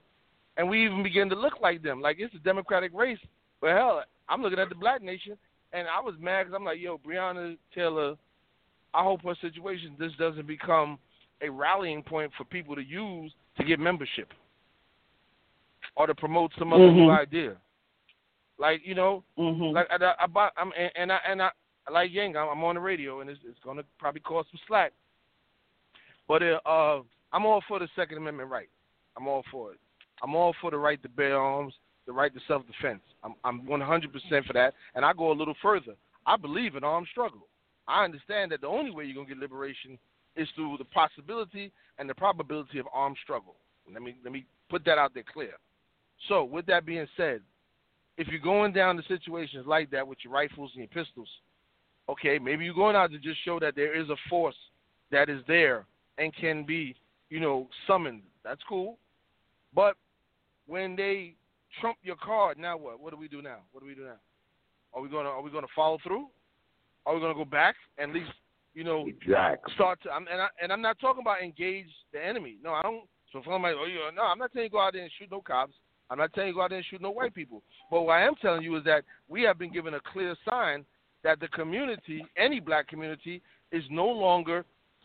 And we even begin to look like them, like it's a democratic race. But hell, I'm looking at the black nation, and I was mad because I'm like, yo, Breonna Taylor, I hope her situation this doesn't become a rallying point for people to use to get membership or to promote some other new Mhm. idea. Like you know, mhm. like I, I, I, bought- I'm, and, and I and I like Yang. I'm, I'm on the radio, and it's, it's going to probably cause some slack. But uh, uh, I'm all for the Second Amendment right. I'm all for it. I'm all for the right to bear arms, the right to self-defense. I'm I'm 100% for that, and I go a little further. I believe in armed struggle. I understand that the only way you're gonna get liberation is through the possibility and the probability of armed struggle. Let me let me put that out there clear. So, with that being said, if you're going down to situations like that with your rifles and your pistols, okay, maybe you're going out to just show that there is a force that is there and can be, you know, summoned. That's cool. But when they trump your card, now what? What do we do now? What do we do now? Are we gonna are we gonna follow through? Are we gonna go back and at least, you know, Exactly. start to I'm, and I and I'm not talking about engage the enemy. No, I don't. So if I'm like, oh, you no, I'm not telling you go out there and shoot no cops. I'm not telling you go out there and shoot no white people. But what I am telling you is that we have been given a clear sign that the community, any black community, is no longer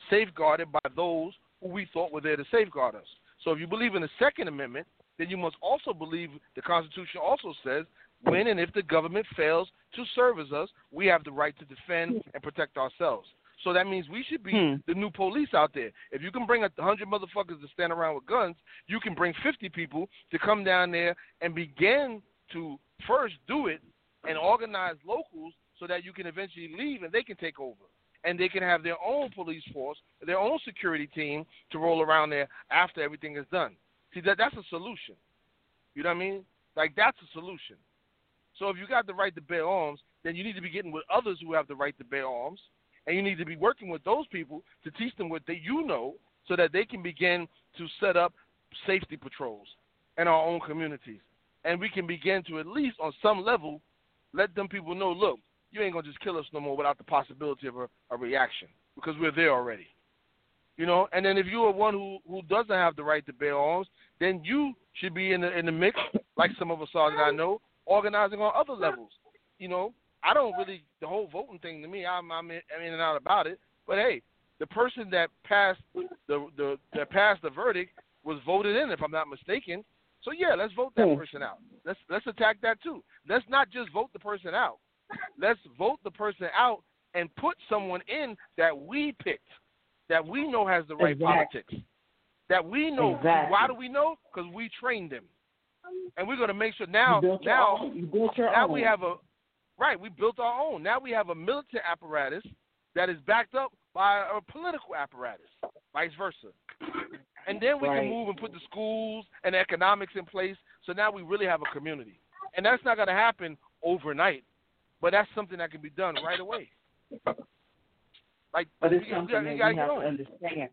safeguarded by those who we thought were there to safeguard us. So if you believe in the Second Amendment, then you must also believe the Constitution also says when and if the government fails to service us, we have the right to defend and protect ourselves. So that means we should be Hmm. the new police out there. If you can bring a hundred motherfuckers to stand around with guns, you can bring fifty people to come down there and begin to first do it and organize locals so that you can eventually leave and they can take over. And they can have their own police force, their own security team to roll around there after everything is done. See that that's a solution. You know what I mean? Like that's a solution. So if you got the right to bear arms, then you need to be getting with others who have the right to bear arms, and you need to be working with those people to teach them what they you know, so that they can begin to set up safety patrols in our own communities, and we can begin to at least on some level let them people know, look, you ain't gonna just kill us no more without the possibility of a, a reaction because we're there already. You know, and then if you are one who who doesn't have the right to bear arms, then you should be in the in the mix, like some of us are that I know, organizing on other levels. You know, I don't really the whole voting thing to me. I'm I'm in, I'm in and out about it. But hey, the person that passed the the that passed the verdict was voted in, if I'm not mistaken. So yeah, let's vote that Hmm. person out. Let's let's attack that too. Let's not just vote the person out. Let's vote the person out and put someone in that we picked, that we know has the right Exactly. politics, that we know. Exactly. Why do we know? Because we trained them, and we're going to make sure now. you built your Now, own. You built your now own. we have a right. We built our own. Now we have a military apparatus that is backed up by a political apparatus, vice versa. And then we Right. can move and put the schools and economics in place. So now we really have a community, and that's not going to happen overnight, but that's something that can be done right away. Like, But it's you, something you, that we have to understand.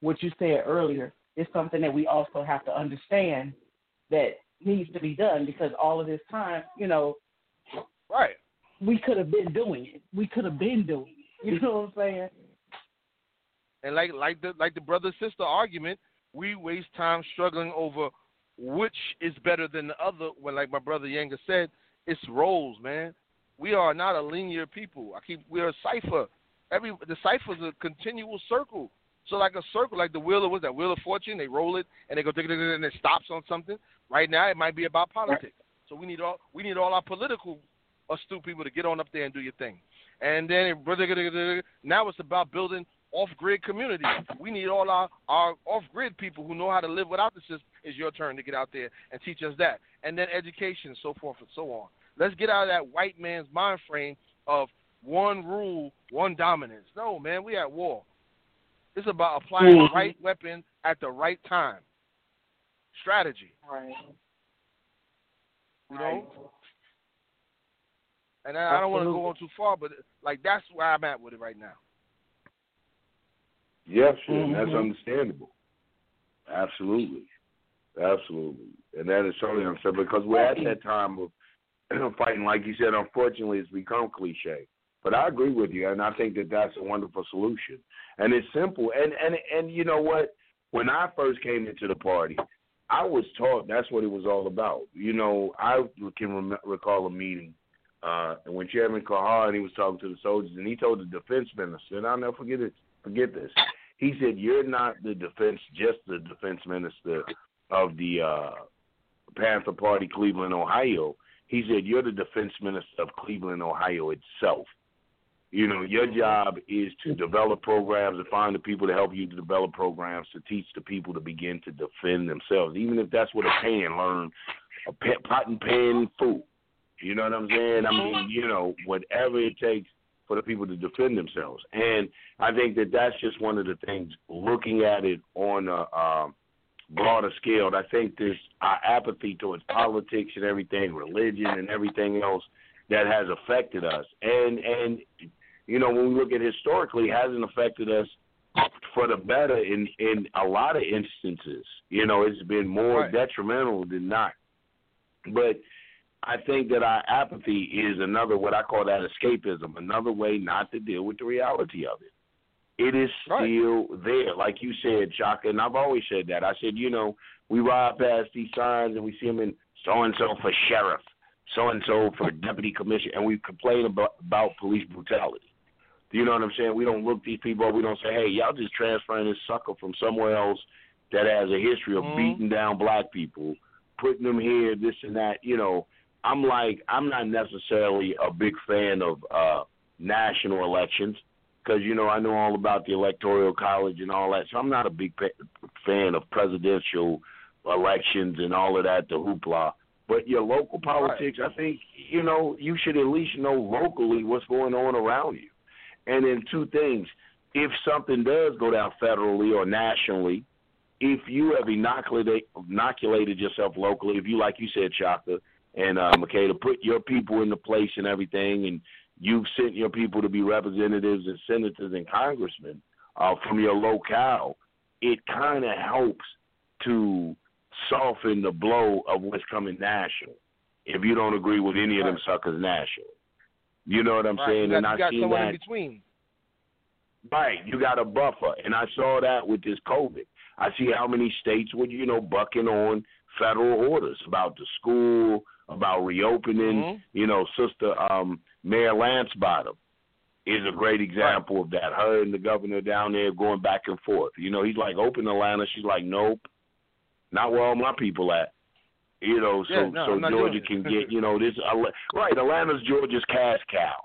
What you said earlier is something that we also have to understand that needs to be done because all of this time, you know, Right. we could have been doing it. We could have been doing it. You know what I'm saying? And like like the like the brother sister argument, we waste time struggling over which is better than the other. When like my brother Yanga said, it's roles, man. We are not a linear people. I keep we are a cipher. Every the cipher is a continual circle. So like a circle, like the wheel of what's that wheel of fortune? They roll it and they go and it stops on something. Right now, it might be about politics. So we need all we need all our political astute people to get on up there and do your thing. And then it- now it's about building off-grid communities. We need all our, our off-grid people who know how to live without the system. It's your turn to get out there and teach us that. And then education, and so forth and so on. Let's get out of that white man's mind frame of one rule, one dominance. No, man, we at war. It's about applying the Mhm. right weapon at the right time. Strategy, Right. you know. And I, I don't want to go on too far, but like that's where I'm at with it right now. Yes, and that's Mhm. understandable. Absolutely, absolutely, and that is totally understandable because we're at that time of fighting. Like you said, unfortunately, it's become cliche. But I agree with you, and I think that that's a wonderful solution. And it's simple. And and and you know what? When I first came into the party, I was taught that's what it was all about. You know, I can rem- recall a meeting uh, when Chairman Kahar and he was talking to the soldiers, and he told the defense minister, and I'll never forget it. Forget this. He said, "You're not the defense, just the defense minister of the uh, Panther Party, Cleveland, Ohio." He said, "You're the defense minister of Cleveland, Ohio itself." You know, your job is to develop programs and find the people to help you to develop programs to teach the people to begin to defend themselves, even if that's what a pan, learn a pe- pot and pan food. You know what I'm saying? I mean, mm-hmm. you know, whatever it takes for the people to defend themselves. And I think that that's just one of the things. Looking at it on a broader scale, I think this our apathy towards politics and everything, religion and everything else that has affected us. And and you know, when we look at historically, hasn't affected us for the better in in a lot of instances. You know, it's been more Right. detrimental than not. But I think that our apathy is another what I call that escapism, another way not to deal with the reality of it. It is Right. still there, like you said, Chaka, and I've always said that. I said, you know, we ride past these signs and we see them in so and so for sheriff, so and so for deputy commissioner, and we complain about, about police brutality. You know what I'm saying? We don't look these people up. We don't say, hey, y'all just transferring this sucker from somewhere else that has a history of Mhm. beating down black people, putting them here, this and that. You know, I'm like, I'm not necessarily a big fan of uh national elections because you know I know all about the electoral college and all that. So I'm not a big pa- fan of presidential elections and all of that, the hoopla. But your local politics, I think you know you should at least know locally what's going on around you. And then two things: if something does go down federally or nationally, if you have inoculated inoculated yourself locally, if you like you said, Chaka and uh, Makeda, put your people into place and everything, and you've sent your people to be representatives and senators and congressmen uh, from your locale, it kind of helps to soften the blow of what's coming national. If you don't agree with any of them suckers national, you know what I'm Right. saying? You got, and you I got see someone that. in between. Right, you got a buffer, and I saw that with this COVID. I see how many states were you know bucking on federal orders about the school, about reopening. Mhm. You know, Sister um, Mayor Lance Bottom is a great example of that. Her and the governor down there going back and forth. You know, he's like, open Atlanta. She's like, nope, not where all my people at. You know, so Yeah, no, so Georgia can get, you know, this right. Atlanta's Georgia's cash cow.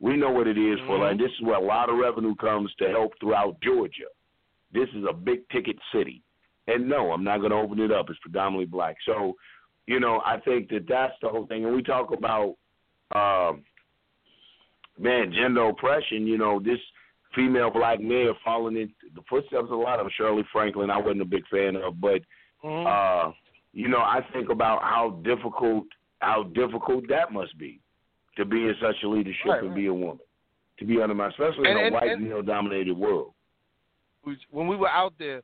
We know what it is for Mhm. Atlanta. This is where a lot of revenue comes to help throughout Georgia. This is a big ticket city. And no, I'm not going to open it up. It's predominantly black. So, you know, I think that that's the whole thing. And we talk about, um, man, gender oppression. You know, this female black mayor following in the footsteps of a lot of Shirley Franklin. I wasn't a big fan of, but Mhm. uh, you know, I think about how difficult how difficult that must be to be in such a leadership Right, and right. be a woman, to be under my, especially And- in a and- white and- male dominated world. when we were out there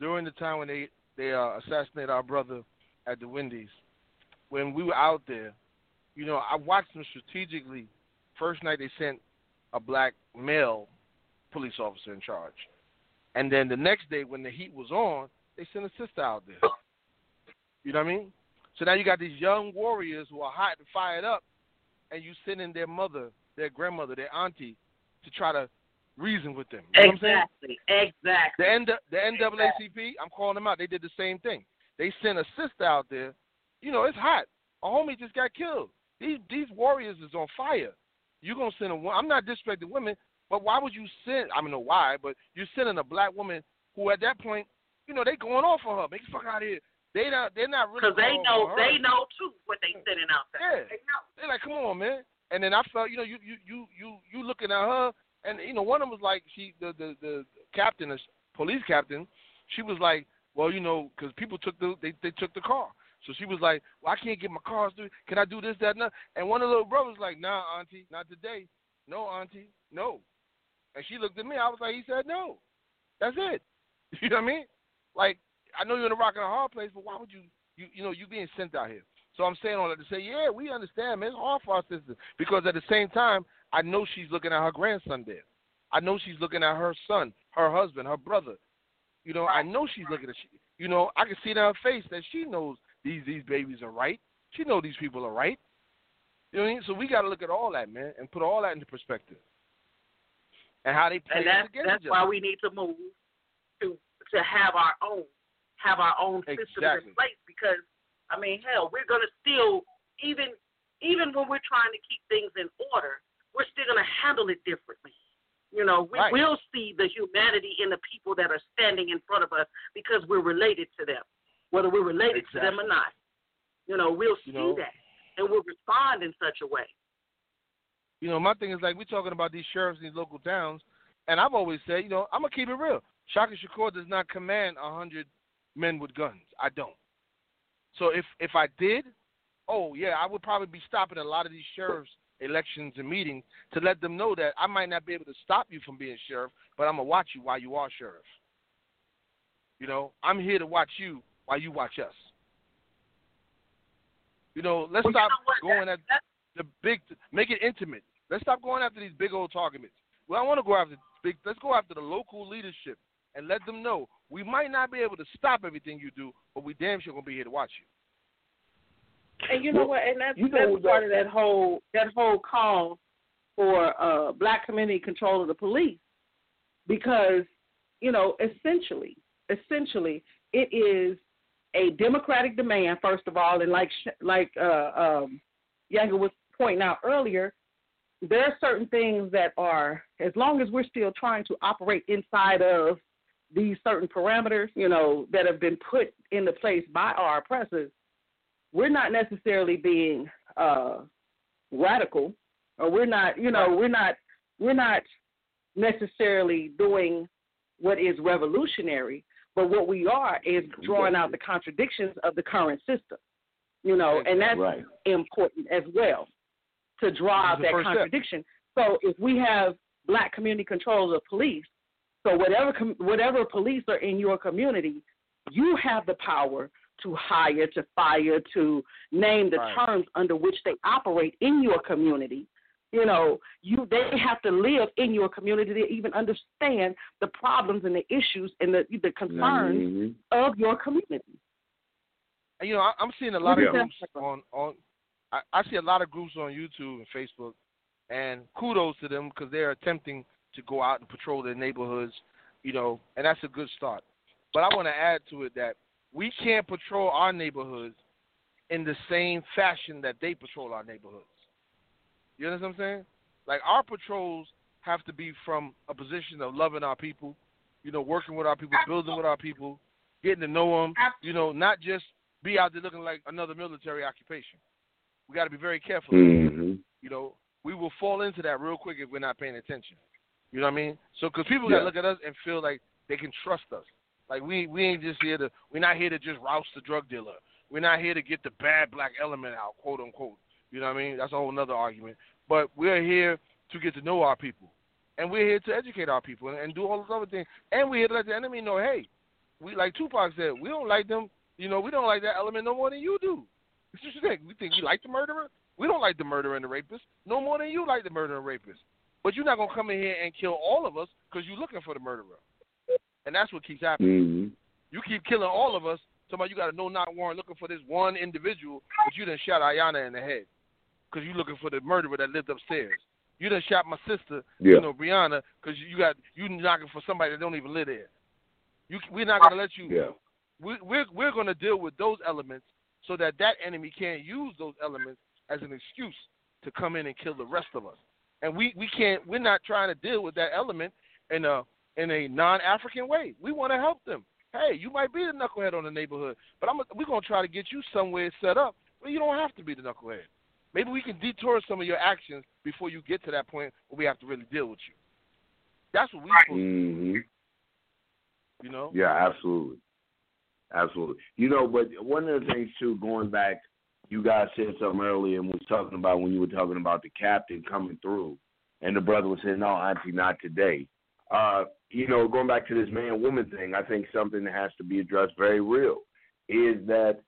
during the time when they they uh, assassinated our brother at the Wendy's, when we were out there, you know, I watched them strategically. First night they sent a black male police officer in charge, and then the next day when the heat was on, they sent a sister out there. You know what I mean? So now you got these young warriors who are hot and fired up, and you send in their mother, their grandmother, their auntie, to try to reason with them. You know what I'm? Exactly. Exactly. The N the NAACP, I'm calling them out. They did the same thing. They sent a sister out there. You know, it's hot. A homie just got killed. These these warriors is on fire. You're gonna send a I'm not disrespecting women, but why would you send? I don't know why, but you're sending a black woman who at that point, you know, they going off on her. Make the fuck out of here. They not they're not really Because they know they know too what they sending out there. Yeah. They know. They're like, come on, man. And then I felt, you know, you you you you you looking at her, and you know, one of them was like, she the the the captain, the police captain, she was like, well, you know, because people took the they they took the car, so she was like, well, I can't get my cars through. Can I do this, that, and that? And one of the little brothers like, nah, auntie, not today. No, auntie, no. And she looked at me. I was like, he said no. That's it. You know what I mean? Like, I know you're in a rock and a hard place, but why would you you you know you being sent out here? So I'm saying all that to say, yeah, we understand, man. It's hard for our sister because at the same time, I know she's looking at her grandson there. I know she's looking at her son, her husband, her brother. You know, I know she's looking at. She, you know, I can see in her face that she knows these these babies are right. She know these people are right. You know what I mean? So we got to look at all that, man, and put all that into perspective. And how they play And that's against that's why we need to move to to have our own have our own systems Exactly. in place because I mean hell we're gonna still even even when we're trying to keep things in order we're still gonna handle it differently. You know we Right. will see the humanity in the people that are standing in front of us because we're related to them, whether we're related to them or not. You know we'll see You know? that and we'll respond in such a way. You know, my thing is like we're talking about these sheriffs in these local towns, and I've always said, you know, I'm gonna keep it real. Shaka Shakur does not command a hundred men with guns. I don't. So if if I did, oh yeah, I would probably be stopping a lot of these sheriffs' elections and meetings to let them know that I might not be able to stop you from being sheriff, but I'm gonna watch you while you are sheriff. You know, I'm here to watch you while you watch us. You know, let's Well, you stop know going That- at the big, make it intimate. Let's stop going after these big old targets. Well, I want to go after big. Let's go after the local leadership and let them know we might not be able to stop everything you do, but we damn sure gonna be here to watch you. And you know Well, what? And that's you know that's part of that- that whole that whole call for uh, black community control of the police, because you know essentially, essentially, it is a democratic demand first of all, and like sh- like uh, um, Younger was pointing out earlier, there are certain things that are as long as we're still trying to operate inside of these certain parameters, you know, that have been put into place by our oppressors we're not necessarily being uh, radical, or we're not, you know, we're not, we're not necessarily doing what is revolutionary. But what we are is drawing out the contradictions of the current system, you know, and that's Right. important as well to draw out This is the that first step. contradiction. So if we have black community controls of police, so whatever com- whatever police are in your community, you have the power to hire, to fire, to name the Right. terms under which they operate in your community. You know, you they have to live in your community to even understand the problems and the issues and the the concerns Mm-hmm. of your community. You know, I, I'm seeing a lot Yeah. of groups on on. I, I see a lot of groups on YouTube and Facebook, and kudos to them because they're attempting to go out and patrol their neighborhoods, you know, and that's a good start. But I want to add to it that we can't patrol our neighborhoods in the same fashion that they patrol our neighborhoods. You understand what I'm saying? Like our patrols have to be from a position of loving our people, you know, working with our people, building with our people, getting to know them, you know, not just be out there looking like another military occupation. We got to be very careful. Mm-hmm. You know, we will fall into that real quick if we're not paying attention. You know what I mean? So, because people gotta look at us and feel like they can trust us. Like we we ain't just here to we're not here to just roust the drug dealer. We're not here to get the bad black element out, quote unquote. You know what I mean? That's a whole other argument. But we're here to get to know our people, and we're here to educate our people and, and do all those other things. And we're here to let the enemy know, hey, we like Tupac said, we don't like them. You know, we don't like that element no more than you do. What you think? We think we like the murderer? We don't like the murderer and the rapist no more than you like the murderer and rapist. But you're not gonna come in here and kill all of us because you're looking for the murderer, and that's what keeps happening. Mm-hmm. You keep killing all of us. Somebody you got a no not warrant looking for this one individual, but you done shot Aiyana in the head because you're looking for the murderer that lived upstairs. You done shot my sister, Yeah. you know Breonna, because you got you knocking for somebody that don't even live there. You we're not gonna let you. Yeah. We, we're we're gonna deal with those elements so that that enemy can't use those elements as an excuse to come in and kill the rest of us. And we, we can't. We're not trying to deal with that element in a in a non-African way. We want to help them. Hey, you might be the knucklehead on the neighborhood, but I'm we're gonna try to get you somewhere set up where you don't have to be the knucklehead. Maybe we can detour some of your actions before you get to that point where we have to really deal with you. That's what we supposed to do, Mm-hmm. you know. Yeah, absolutely. Absolutely. You know, but one of the things too, going back, you guys said something earlier and was talking about when you were talking about the captain coming through and the brother was saying, No, Auntie, not today. Uh, you know, going back to this man woman thing, I think something that has to be addressed very real is that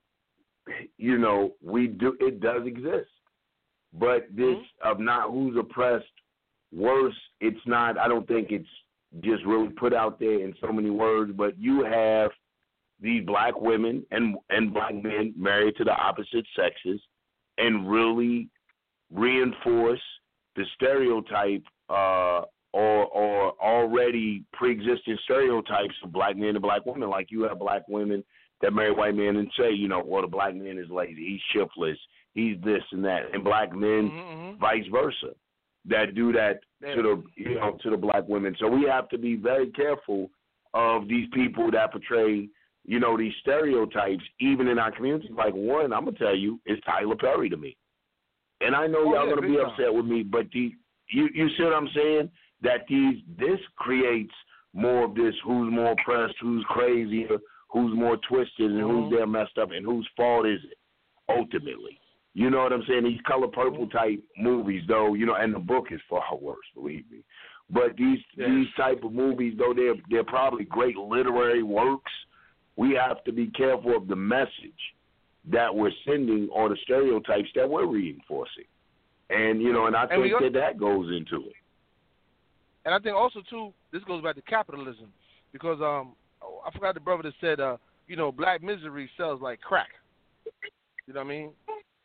you know, we do it does exist. But this of not who's oppressed worse, it's not I don't think it's just really put out there in so many words, but you have these black women and and black men married to the opposite sexes and really reinforce the stereotype uh or or already pre existing stereotypes of black men and black women. Like you have black women that marry white men and say, you know, well the black man is lazy, he's shiftless, he's this and that. And black men Mm-hmm. vice versa that do that to the you know to the black women. So we have to be very careful of these people that portray you know these stereotypes even in our community. Like one, I'm gonna tell you, is Tyler Perry to me, and I know Oh, y'all yeah, gonna be time. upset with me, but the you you see what I'm saying? That these this creates more of this who's more oppressed, who's crazier, who's more twisted, and Mhm. who's there messed up, and whose fault is it ultimately? You know what I'm saying? These color purple type movies, though, you know, and the book is far worse, believe me. But these Yeah. these type of movies, though they're they're probably great literary works, we have to be careful of the message that we're sending or the stereotypes that we're reinforcing. And you know, and I And think go- that that goes into it. And I think also too, this goes back to capitalism, because um, I forgot the brother that said, uh, you know, black misery sells like crack. You know what I mean?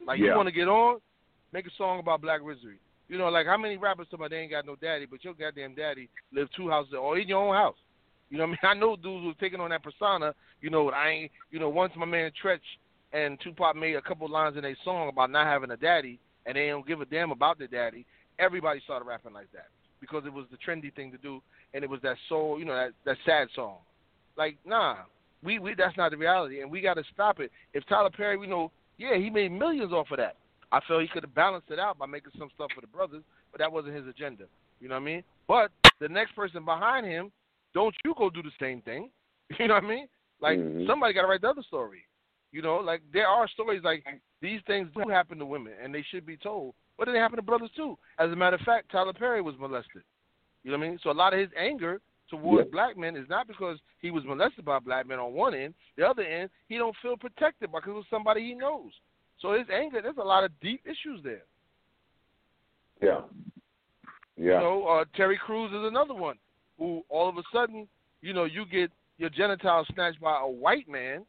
Like you want to get on, make a song about black misery. You know, like how many rappers talk about they ain't got no daddy, but your goddamn daddy live two houses or in your own house. You know what I mean? I know dudes who've taken on that persona. You know, I ain't. You know, once my man Treach and Tupac made a couple lines in a song about not having a daddy, and they don't give a damn about their daddy. Everybody started rapping like that because it was the trendy thing to do, and it was that soul, you know, that that sad song. Like, nah, we we that's not the reality, and we got to stop it. If Tyler Perry, we know, yeah, he made millions off of that. I felt he could have balanced it out by making some stuff for the brothers, but that wasn't his agenda. You know what I mean? But the next person behind him, don't you go do the same thing? You know what I mean? Like Mhm. somebody got to write the other story. You know, like there are stories like these things do happen to women, and they should be told. But they happen to brothers too. As a matter of fact, Tyler Perry was molested. You know what I mean? So a lot of his anger towards Yeah. black men is not because he was molested by black men on one end. The other end, he don't feel protected because it was somebody he knows. So his anger, there's a lot of deep issues there. Yeah. Yeah. You know, uh, Terry Crews is another one who all of a sudden, you know, you get your genitals snatched by a white man,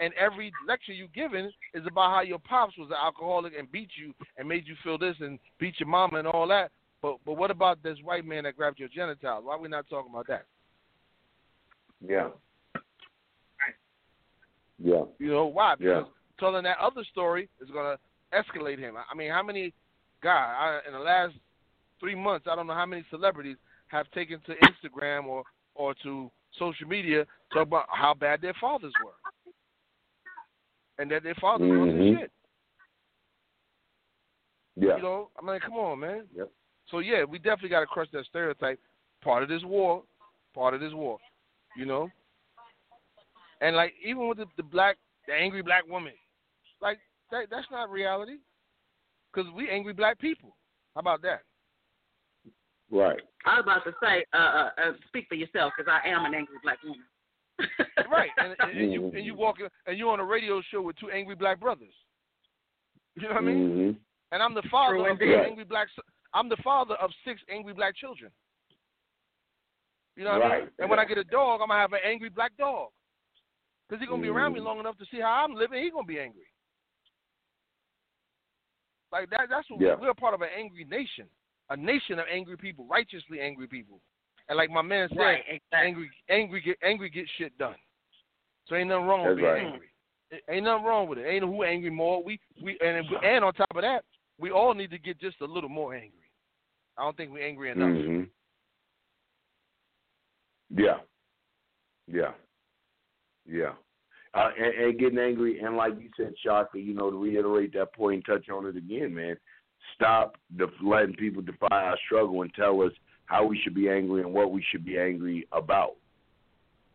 and every lecture you giving is about how your pops was an alcoholic and beat you and made you feel this and beat your mama and all that. But but what about this white man that grabbed your genitals? Why are we not talking about that? Yeah. Yeah. You know why? Yeah. Because telling that other story is gonna escalate him. I mean, how many guys I, in the last three months? I don't know how many celebrities have taken to Instagram or or to social media to talk about how bad their fathers were, and that their fathers were Mhm. the shit. Yeah. You know, I mean, come on, man. Yep. So yeah, we definitely got to crush that stereotype. Part of this war, part of this war. You know, and like even with the, the black, the angry black woman, like that that's not reality. Cause we angry black people. How about that? Right. I was about to say, uh, uh, uh speak for yourself, because I am an angry black woman. right. And, and, and you and you walking and you're on a radio show with two angry black brothers. You know what I mean? Mhm. And I'm the father True of indeed. six angry black. I'm the father of six angry black children. You know what I mean? Right. And when I get a dog, I'm gonna have an angry black dog. Cause he's gonna be around me Mhm. long enough to see how I'm living. He's gonna be angry. Like that. That's what Yeah. we're a part of an angry nation, a nation of angry people, righteously angry people. And like my man said, right, exactly. angry, angry, get angry, get shit done. So ain't nothing wrong with That's being right. angry. It- Ain't nothing wrong with it. Ain't who angry more. We we and and on top of that, we all need to get just a little more angry. I don't think we're angry enough. Mhm. Yeah. Yeah. Yeah. Uh, and, and getting angry, and like you said, Shaka, you know, to reiterate that point and touch on it again, man, stop def- letting people define our struggle and tell us how we should be angry and what we should be angry about.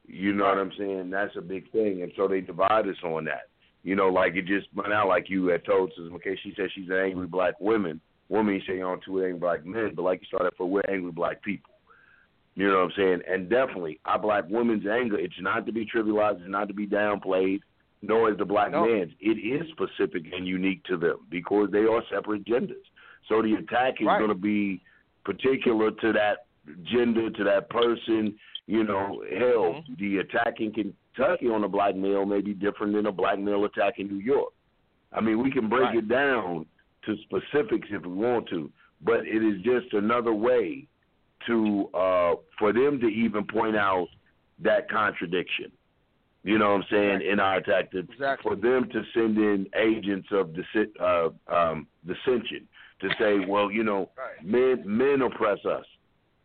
You know what I'm saying? That's a big thing, and so they divide us on that. You know, like it just went out like you had told Sister Makeda. She said she's an angry black woman. Woman, you say oh, you're on two angry black men, but like you started for, we're angry black people. You know what I'm saying? And definitely, our black women's anger, it's not to be trivialized, it's not to be downplayed, nor is the black No. man's. It is specific and unique to them because they are separate genders. So the attack is Right. going to be particular to that gender, to that person. You know, hell, Mhm. the attack in Kentucky on a black male may be different than a black male attack in New York. I mean, we can break Right. it down to specifics if we want to, but it is just another way to uh for them to even point out that contradiction. You know what I'm saying in our to, Exactly. for them to send in agents of dis- uh, um, dissension to say, well, you know, Right. men men oppress us,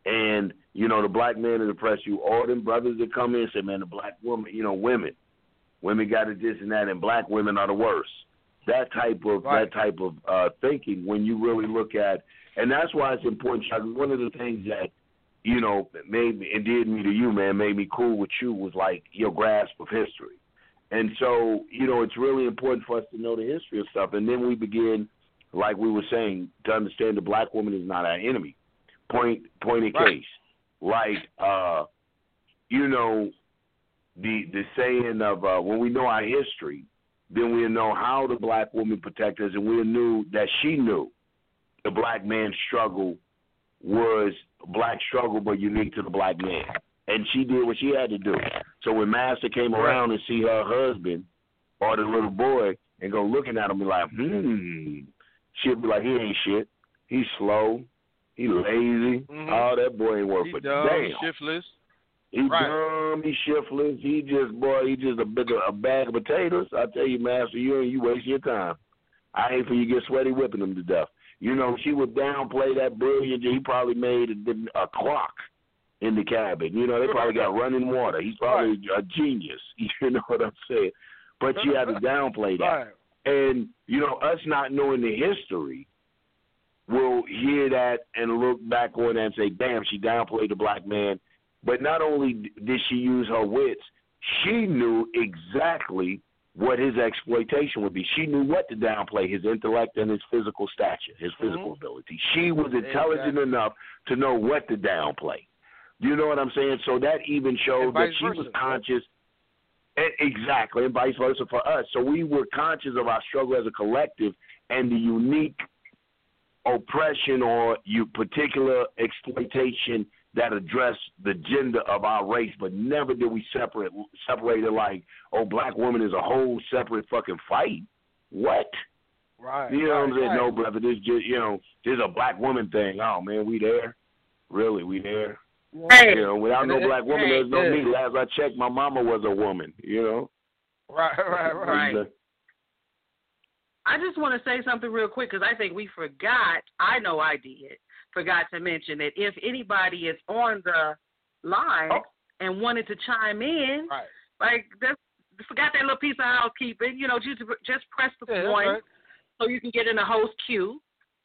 and you know the black man that oppress you. All them brothers that come in and say, man, the black woman, you know, women, women got it this and that, and black women are the worst. That type of Right. that type of uh, thinking when you really look at, and that's why it's important. One of the things that you know made me and did me to you, man, made me cool with you was like your grasp of history. And so, you know, it's really important for us to know the history of stuff. And then we begin, like we were saying, to understand the black woman is not our enemy. Point point in Right. case. Like uh you know, the the saying of uh when we know our history, then we know how the black woman protected us and we knew that she knew the black man's struggle was black struggle but unique to the black man. And she did what she had to do. So when Master came around and see her husband or the little boy and go looking at him be like, hmm, she'll be like, he ain't shit. He's slow. He lazy. Mhm. Oh, that boy ain't worth He a dumb, damn. shiftless. He Right. dumb, he shiftless, he just boy, he just a big a bag of potatoes. I tell you, master, you ain't you wasting your time. I ain't for you to get sweaty whipping him to death. You know, she would downplay that brilliant. He probably made a, a clock in the cabin. You know, they probably got running water. He's probably a genius. You know what I'm saying? But she had to downplay that. Right. And you know, us not knowing the history, will hear that and look back on that and say, "Damn, she downplayed the black man." But not only did she use her wits, she knew exactly what his exploitation would be. She knew what to downplay: his intellect and his physical stature, his physical Mhm. ability. She was intelligent Exactly. enough to know what to downplay. You know what I'm saying? So that even showed that she was conscious. Exactly, and vice versa for us. So we were conscious of our struggle as a collective and the unique oppression or you particular exploitation that address the gender of our race, but never did we separate separate it like, oh, black woman is a whole separate fucking fight. What? Right. You know right, what I'm saying? right. No, brother, this just you know, this is a black woman thing. Oh man, we there? Really, we there? Hey, You know, without no black woman, there's no me. Last I checked, my mama was a woman. You know. Right, right, right. Right. I just want to say something real quick because I think we forgot. I know I did. Forgot to mention that if anybody is on the line Oh. and wanted to chime in, Right. like that's forgot that little piece of housekeeping. You know, just just press the Yeah, one right. so you can get in the host queue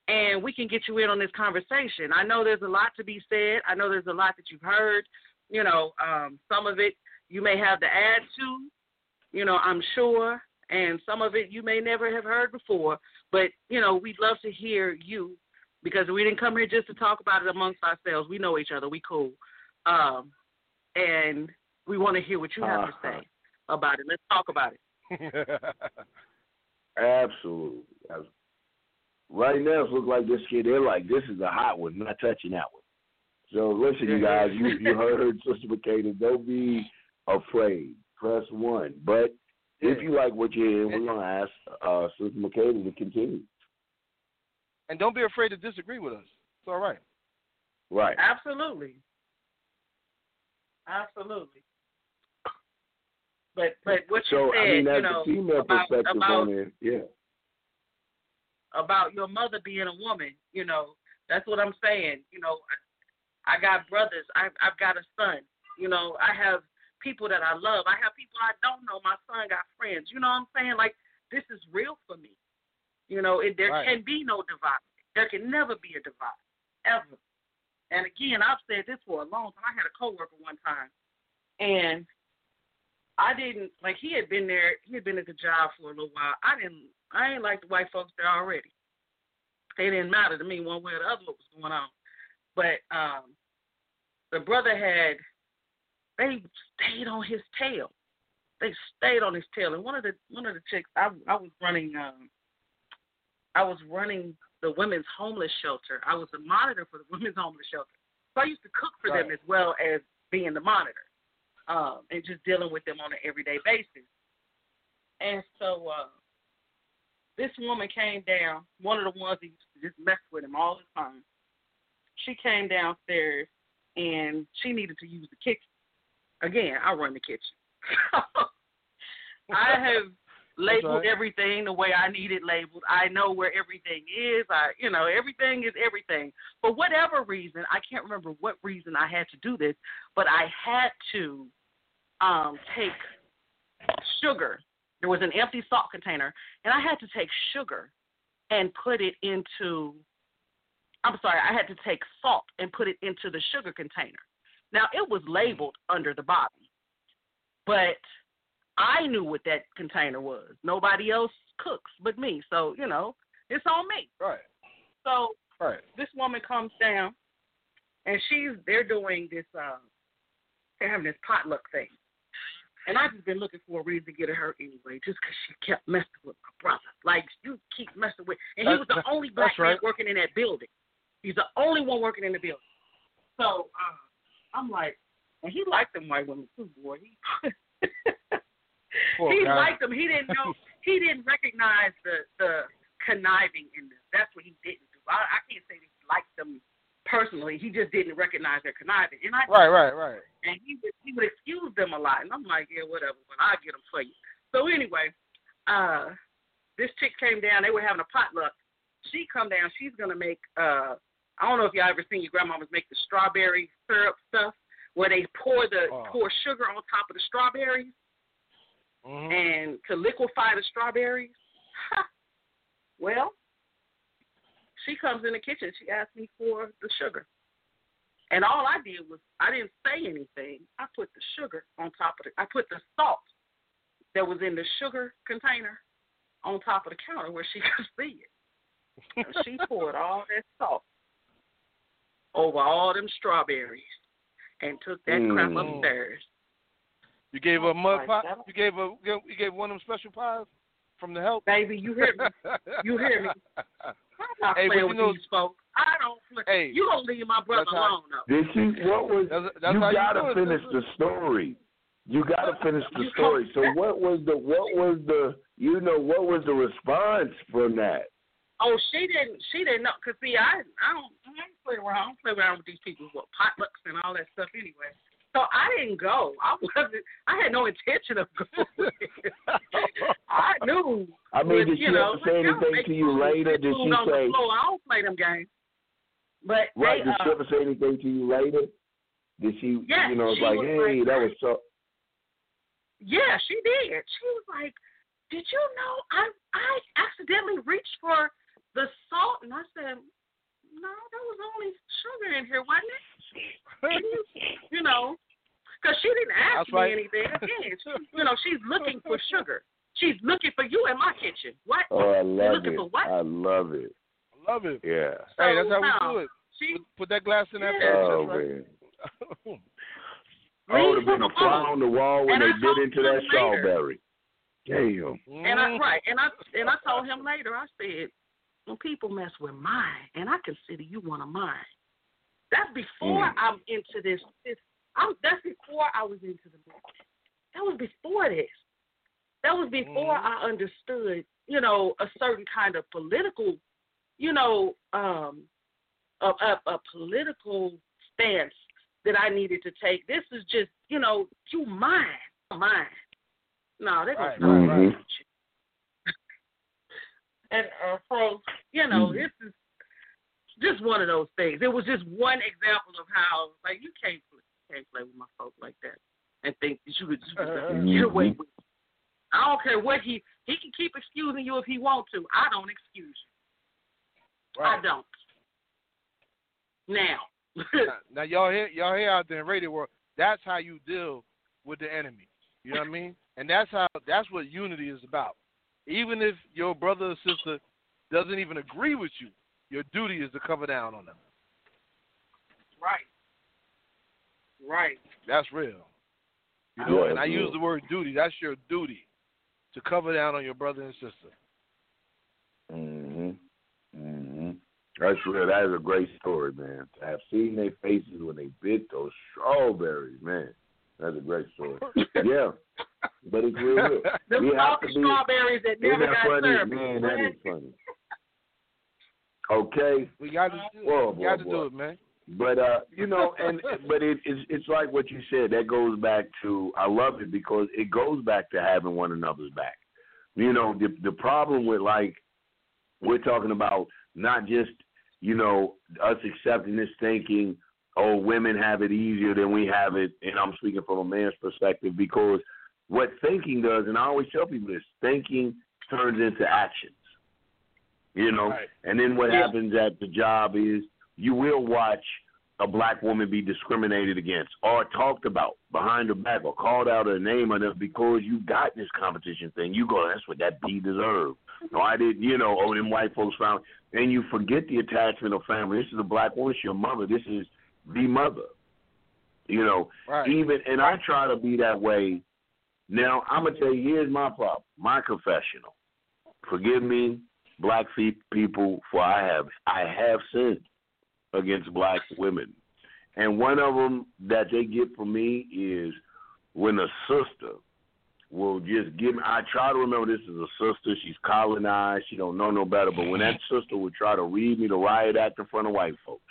and we can get you in on this conversation. I know there's a lot to be said. I know there's a lot that you've heard. You know, um, some of it you may have to add to, you know, I'm sure, and some of it you may never have heard before. But, you know, we'd love to hear you because we didn't come here just to talk about it amongst ourselves. We know each other. We cool. Um, and we want to hear what you have to Uh-huh. say about it. Let's talk about it. Absolutely. Absolutely. Right now, it looks like this kid. They're like, this is a hot one. Not touching that one. So listen, you guys. You you heard Sister Makeda. Don't be afraid. Press one. But if you like what you hear, we're gonna ask uh, Sister Makeda to continue. And don't be afraid to disagree with us. It's all right. Right. Absolutely. Absolutely. But but what you So said, I mean, you that's know, the female about, perspective about on it. Yeah. about your mother being a woman, you know, that's what I'm saying. You know, I, I got brothers. I've I've got a son. You know, I have people that I love. I have people I don't know. My son got friends. You know what I'm saying? Like this is real for me. You know, it, there Right. can be no divide. There can never be a divide ever. And again, I've said this for a long time. I had a coworker one time, and I didn't like. He had been there. He had been at the job for a little while. I didn't. I ain't like the white folks there already. They didn't matter to me one way or the other what was going on. But um, the brother had. They stayed on his tail. They stayed on his tail. And one of the one of the chicks, I I was running. Um, I was running the women's homeless shelter. I was the monitor for the women's homeless shelter. So I used to cook for them as well as being the monitor, um, and just dealing with them on an everyday basis. And so uh, this woman came down, one of the ones that used to just mess with him all the time. She came downstairs and she needed to use the kitchen. Again, I run the kitchen. I have labeled right. everything the way I need it labeled. I know where everything is. I, you know, everything is everything. For whatever reason, I can't remember what reason I had to do this, but I had to um take sugar. There was an empty salt container, and I had to take sugar and put it into. I'm sorry, I had to take salt and put it into the sugar container. Now it was labeled under the bottom, but I knew what that container was. Nobody else cooks but me, so you know it's on me. Right. So Right. this woman comes down, and she's they're doing this. Uh, they're having this potluck thing, and I've just been looking for a reason to get at her anyway, just 'cause she kept messing with my brother. Like you keep messing with, and he was the only black that's man right. working in that building. He's the only one working in the building. So uh, I'm like, and he liked them white women too, boy. He Poor he guy. liked them. He didn't know. he didn't recognize the the conniving in them. That's what he didn't do. I, I can't say that he liked them personally. He just didn't recognize their conniving. And I Right, right, right. and he would he would excuse them a lot. And I'm like, yeah, whatever, but I'll get them for you. So anyway, uh, this chick came down. They were having a potluck. She come down. She's gonna make. uh I don't know if y'all ever seen your grandmamas make the strawberry syrup stuff, where they pour the Oh. pour sugar on top of the strawberries hmm and to liquefy the strawberries. well, she comes in the kitchen. She asked me for the sugar. And all I did was I didn't say anything. I put the sugar on top of the I put the salt that was in the sugar container on top of the counter where she could see it. And she poured all that salt over all them strawberries and took that crap Mm. upstairs. You gave her a mud pie. You gave her. You gave one of them special pies from the help. Baby, you hear me. You hear me. I'm not Hey, playing you with know- these folks. I don't play. Hey, you gonna leave my brother how- alone though. Did she? What was? That's, that's you gotta you do it. finish the story. You gotta finish the story. So what was the what was the you know what was the response from that? Oh, she didn't. She didn't know. Cause see, I I don't I don't play around. I don't play around with these people with potlucks and all that stuff anyway. So I didn't go. I wasn't. I had no intention of going. I knew. I mean, did she know, ever say anything to you later? Did she say. I don't play them games. But right? they, Did she uh, ever say anything to you later? Did she? Yes, you know, it's like, was hey, like, that was so. Yeah, she did. She was like, "Did you know I I accidentally reached for the salt?" And I said, "No, that was only sugar in here, wasn't it?" And you, you know, because she didn't ask That's me right. anything. Again, she, you know, she's looking for sugar. She's looking for you in my kitchen. What? Oh, I love looking it. for what? I love it. Love it. Yeah. Hey, that's how So, we do it. She Put, put that glass in that Yeah. bitch. Oh That's right. man. Leave Oh, would have been a fly on the wall when And they bit into that later. strawberry. Damn. And I Mm. right, and I and I told him later. I said, when people mess with mine, and I consider you one of mine. That's before Mm. I'm into this. This I'm. That's before I was into the movement. That was before this. That was before Mhm. I understood, you know, a certain kind of political, you know, um, a, a, a political stance that I needed to take. This is just, you know, you mine, mine. No, they're gonna Right, right, messing right. with you. And uh, so, you know, Mhm. this is just one of those things. It was just one example of how, like, you can't play, you can't play with my folks like that and think that you could just get away mm-hmm. with. it. I don't care what he he can keep excusing you if he wants to. I don't excuse you. I don't. Now. Now, now y'all hear y'all hear out there in radio world. That's how you deal with the enemy. You know what I mean? And that's how that's what unity is about. Even if your brother or sister doesn't even agree with you, your duty is to cover down on them. right. Right. That's real. You know, Yeah, and I that's use the word duty. That's your duty to cover down on your brother and sister. Mhm. Mhm. That's real. That is a great story, man. To have seen their faces when they bit those strawberries, man. That's a great story. yeah, but it's real. real. Them We have to be- strawberries that Isn't never got funny? served. Man, that is funny. Okay, we got to do Whoa, it. We got to do it, man. but uh, you know, and but it, it's it's like what you said. That goes back to I love it because it goes back to having one another's back. You know, the the problem with like we're talking about not just you know us accepting this thinking, oh, women have it easier than we have it, and I'm speaking from a man's perspective because what thinking does, and I always tell people this: thinking turns into actions. You know, Right. and then what Yeah. happens at the job is you will watch a black woman be discriminated against or talked about behind her back or called out her name on it because you got this competition thing. You go, that's what that B deserved. No, I didn't, you know, oh, them white folks found. And you forget the attachment of family. This is a black woman, it's your mother. This is the mother. You know, Right. even, and I try to be that way. Now, I'm going to tell you, here's my problem, my confessional. Forgive me, black people, for I have I have sinned against black women, and one of them that they get from me is when a sister will just give me. I try to remember this is a sister. She's colonized. She don't know no better. But when that sister would try to read me the riot act in front of white folks,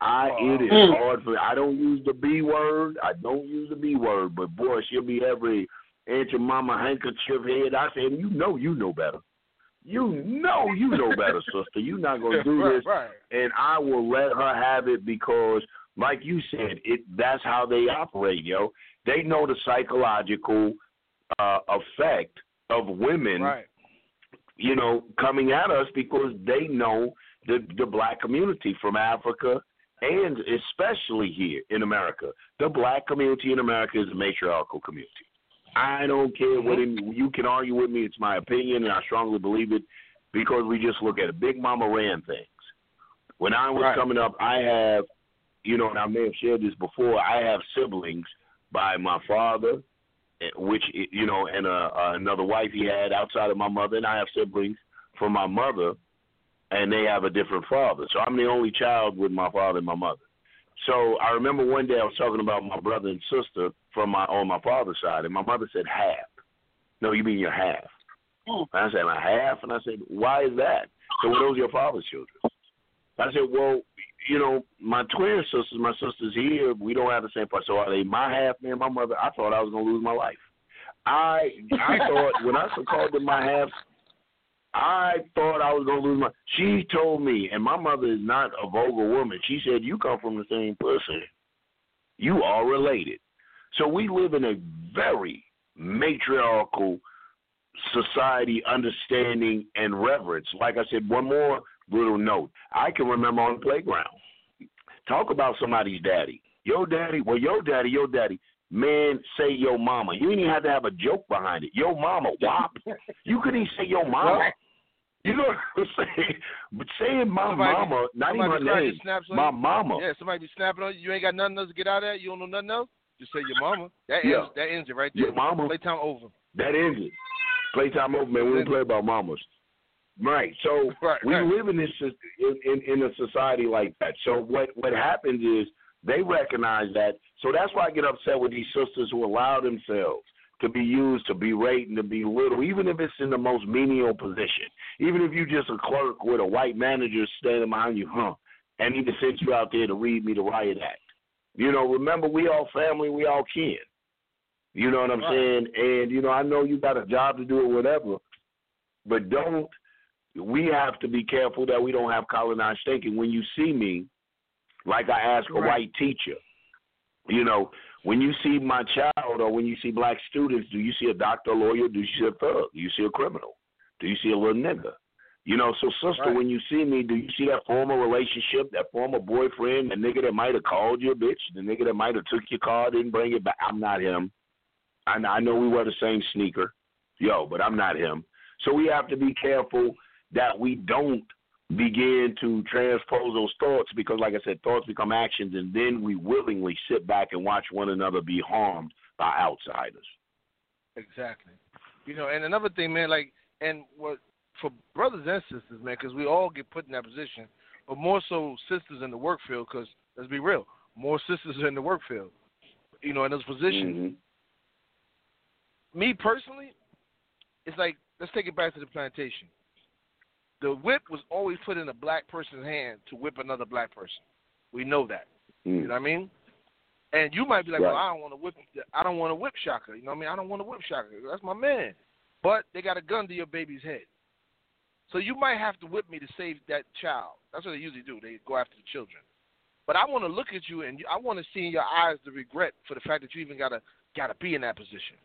I it is Mm. hard for. me. I don't use the B word. I don't use the B word. But boy, she'll be every Aunt Jemima handkerchief head. I said, you know, you know better. You know, you know better, sister. You're not gonna do right, this right. and I will let her have it because, like you said, it that's how they operate, yo. They know the psychological uh, effect of women, Right. you know, coming at us because they know the the black community from Africa and especially here in America. The black community in America is a matriarchal community. I don't care what it, you can argue with me. It's my opinion, and I strongly believe it because we just look at it. Big Mama ran things. When I was Right. coming up, I have, you know, and I may have shared this before. I have siblings by my father, eh, which you know, and uh, uh, another wife he had outside of my mother, and I have siblings from my mother, and they have a different father. So I'm the only child with my father and my mother. So I remember one day I was talking about my brother and sister from my on my father's side, and my mother said half. No, you mean your half? Oh. And I said my half, and I said why is that? So were those your father's children? I said, well, you know, my twin sisters, my sisters here, we don't have the same part. So are they my half, man? My mother, I thought I was gonna lose my life. I I thought when I called them my half, I thought I was gonna lose my. She told me, and my mother is not a vulgar woman. She said, "You come from the same person. You are related." So we live in a very matriarchal society, understanding and reverence. Like I said, one more little note. I can remember on the playground. Talk about somebody's daddy. Your daddy, well, your daddy, your daddy. Man, say your mama. You didn't even have to have a joke behind it. Your mama, wop. You couldn't even say your mama. You know what I'm saying? But saying my Somebody- mama, not even her name, my mama. Yeah, somebody be snapping on you. You ain't got nothing else to get out of that. You don't know nothing else. Just say your mama. That Yeah. ends. That ends it right there. Your mama. Playtime over. That ends it. Playtime over, man. We don't play about mamas. Right. So Right, we right. live in this in, in in a society like that. So what what happens is they recognize that. So that's why I get upset with these sisters who allow themselves to be used to berate and to belittle, even if it's in the most menial position. Even if you just a clerk with a white manager standing behind you, huh? And he just sent you out there to read me the riot act. You know, remember we all family, we all kin. You know what I'm Right. saying? And you know, I know you got a job to do or whatever, but don't. We have to be careful that we don't have colonized thinking. When you see me, like I ask a Right. white teacher, you know, when you see my child or when you see black students, do you see a doctor, lawyer? Do you see a thug? Do you see a criminal? Do you see a little nigga? You know, so sister, Right. when you see me, do you see that former relationship, that former boyfriend, the nigga that might have called you a bitch, the nigga that might have took your car, didn't bring it back? I'm not him. I, I know we wear the same sneaker, yo, but I'm not him. So we have to be careful that we don't begin to transpose those thoughts because, like I said, thoughts become actions, and then we willingly sit back and watch one another be harmed by outsiders. Exactly. You know, and another thing, man, like, and what for brothers and sisters, man, because we all get put in that position, but more so sisters in the work field, because let's be real, more sisters are in the work field. You know, in those positions. Mhm. Me personally, it's like let's take it back to the plantation. The whip was always put in a black person's hand to whip another black person. We know that. You know what I mean? And you might be like, Right. well, I don't want to whip. I don't want to whip Shaka. You know what I mean? I don't want to whip Shaka. That's my man. But they got a gun to your baby's head. So you might have to whip me to save that child. That's what they usually do. They go after the children. But I want to look at you and I want to see in your eyes the regret for the fact that you even gotta gotta be in that position.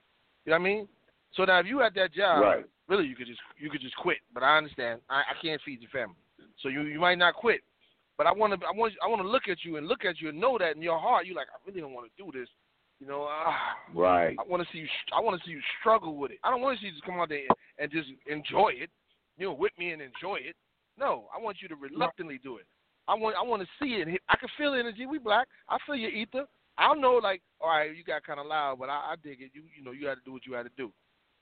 You know what I mean? So now if you had that job, Right. really you could just you could just quit. But I understand. I, I can't feed your family. So you you might not quit. But I want to I want I want to look at you and look at you and know that in your heart you're like I really don't want to do this. You know, ah, Right. I want to see you. I want to see you struggle with it. I don't want to see you just come out there and just enjoy it. You know, whip me and enjoy it. No, I want you to reluctantly do it. I want. I want to see it. I can feel the energy. We black. I feel your ether. I know, like, all right, you got kind of loud, but I, I dig it. You, you know, you had to do what you had to do.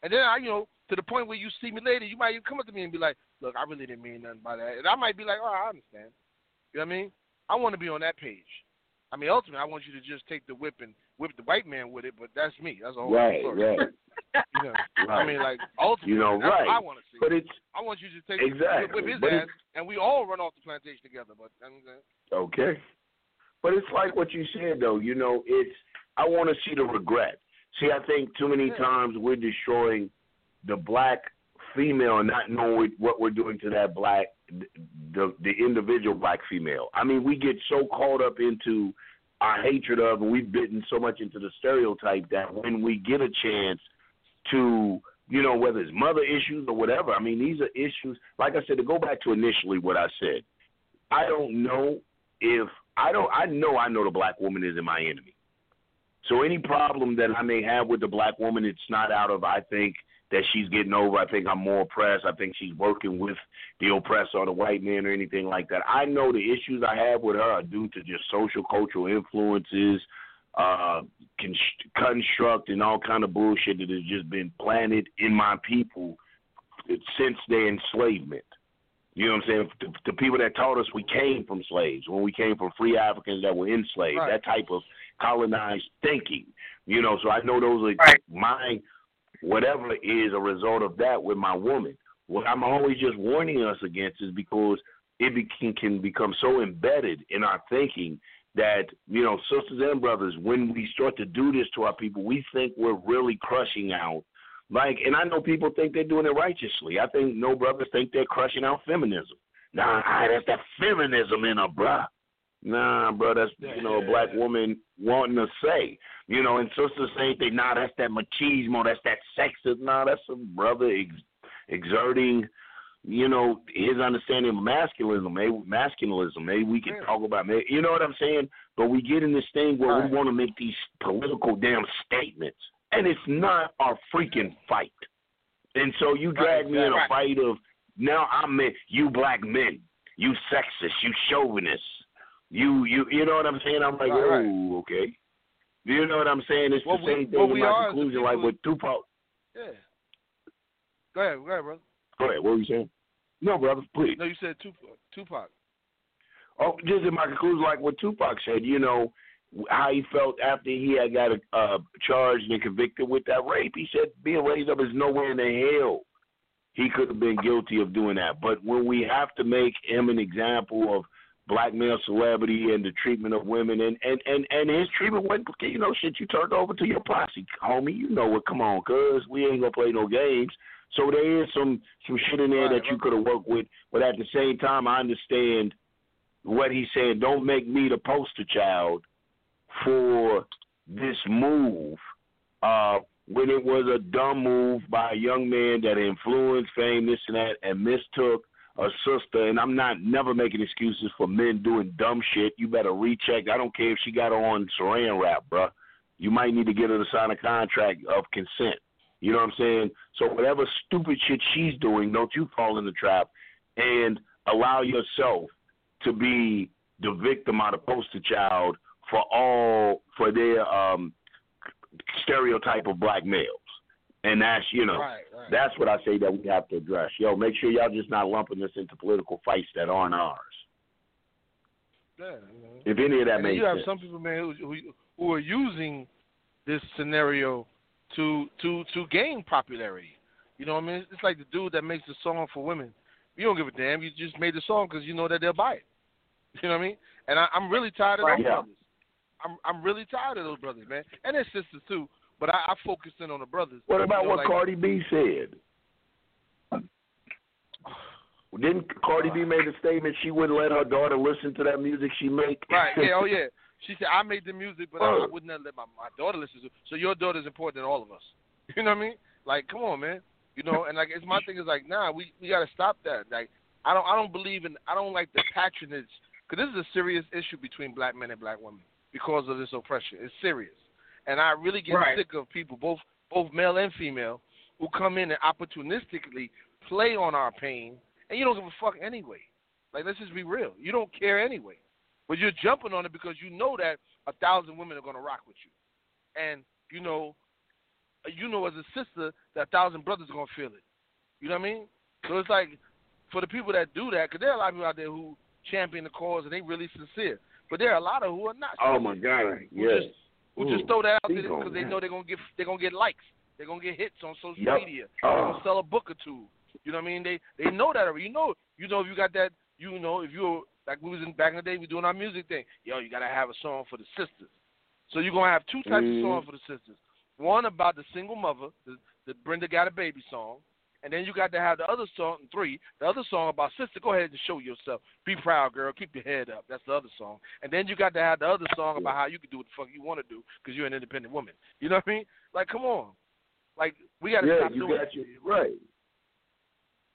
And then I, you know, to the point where you see me later, you might even come up to me and be like, "Look, I really didn't mean nothing by that," and I might be like, "Oh, I understand." You know what I mean? I want to be on that page. I mean, ultimately, I want you to just take the whip and whip the white man with it, but that's me. That's a whole Right. story. Right. You know, I mean, like ultimately, You know, that's right. what I want to see. But it's I want you to take Exactly. with his ass, and we all run off the plantation together. But I mean, Okay. But it's like what you said though, you know, it's I want to see the regret. See, I think too many Yeah. times we're destroying the black female not knowing what we're doing to that black the the individual black female. I mean, we get so caught up into our hatred of and we've bitten so much into the stereotype that when we get a chance to you know, whether it's mother issues or whatever. I mean, these are issues. Like I said, to go back to initially what I said, I don't know if I don't. I know I know the black woman isn't my enemy. So any problem that I may have with the black woman, it's not out of I think that she's getting over. I think I'm more oppressed. I think she's working with the oppressor or the white man or anything like that. I know the issues I have with her are due to just social cultural influences, uh, const- construct, and all kind of bullshit that has just been planted in my people since their enslavement. You know what I'm saying? The, the people that taught us we came from slaves, when we came from free Africans that were enslaved, Right. that type of colonized thinking. You know, so I know those are Right. my whatever is a result of that with my woman. What I'm always just warning us against is because it be, can, can become so embedded in our thinking that you know, sisters and brothers, when we start to do this to our people, we think we're really crushing out. Like, and I know people think they're doing it righteously. I think no brothers think they're crushing out feminism. Nah, ah, that's that feminism in a bruh. Nah, bro, that's you know a black woman wanting to say, you know, and sisters say they, nah, that's that machismo, that's that sexist. Nah, that's a brother ex- exerting, you know, his understanding of masculinism. Maybe masculinism. Maybe we can Yeah. talk about, maybe, you know what I'm saying? But we get in this thing where Right. we want to make these political damn statements, and it's not our freaking fight. And so you drag Right, me in a right. fight of now I'm men, you black men, you sexist, you chauvinist, you you you know what I'm saying? I'm like, oh, okay. You know what I'm saying? It's What the we- same thing what in my are as the conclusion, like with Tupac. Yeah. Go ahead, go ahead, brother. Go ahead, what were you saying? No, brother, please. No, you said Tupac. Tupac. Oh, just in my conclusion, like what Tupac said, you know, how he felt after he had got uh, charged and convicted with that rape. He said being raised up is nowhere in the hell he could have been guilty of doing that. But when we have to make him an example of black male celebrity and the treatment of women and and and and his treatment went you know shit you turned over to your posse homie you know what come on cuz we ain't gonna play no games so there is some some shit in there Right, that you could have worked with but at the same time I understand what he's saying don't make me the poster child for this move uh when it was a dumb move by a young man that influenced fame this and that and mistook a sister, and I'm not never making excuses for men doing dumb shit. You better recheck. I don't care if she got on saran wrap, bruh. You might need to get her to sign a contract of consent. You know what I'm saying? So whatever stupid shit she's doing, don't you fall in the trap and allow yourself to be the victim or the poster child for all for their um stereotype of black males. And that's you know Right, right. that's what I say that we have to address. Yo, make sure y'all just not lumping this into political fights that aren't ours. yeah, you know. If any of that and makes you have sense. some people, man, who, who who are using this scenario to to to gain popularity. You know what I mean? It's like the dude that makes the song for women. You don't give a damn. You just made the song because you know that they'll buy it. You know what I mean? And I, I'm really tired of Right, those yeah. brothers. I'm I'm really tired of those brothers, man, and their sisters too. But I, I focus in on the brothers. What about you know, what like, Cardi B said? Didn't Cardi B make a statement she wouldn't let her daughter listen to that music she make? Right? Yeah. Oh yeah. She said I made the music, but I, I would not let my my daughter listen to. it. So your daughter's important than all of us. You know what I mean? Like, come on, man. You know, and like it's my thing is like, nah, we we gotta stop that. Like, I don't I don't believe in I don't like the patronage because this is a serious issue between black men and black women because of this oppression. It's serious, and I really get Right. sick of people, both both male and female, who come in and opportunistically play on our pain, and you don't give a fuck anyway. Like, let's just be real. You don't care anyway, but you're jumping on it because you know that a thousand women are gonna rock with you, and you know, you know as a sister that a thousand brothers are gonna feel it. You know what I mean? So it's like for the people that do that, because there are a lot of people out there who champion the cause and they really sincere, but there are a lot of who are not. Oh my God! Yes. just who Ooh, just throw that out there because they know they're gonna get they're gonna get likes, they're gonna get hits on social Yep. media, they're Oh. gonna ah. sell a book or two. You know what I mean? They they know that already. You know you know if you got that you know if you're like we was in back in the day we doing our music thing. Yo, you gotta have a song for the sisters. So you're gonna have two types Mhm. of songs for the sisters. One about the single mother, the, the Brenda Got a Baby song, and then you got to have the other song three, the other song about sister. Go ahead and show yourself. Be proud, girl. Keep your head up. That's the other song. And then you got to have the other song about how you can do what the fuck you want to do because you're an independent woman. You know what I mean? Like, come on. Like, we got to Yeah, stop you doing got that. right.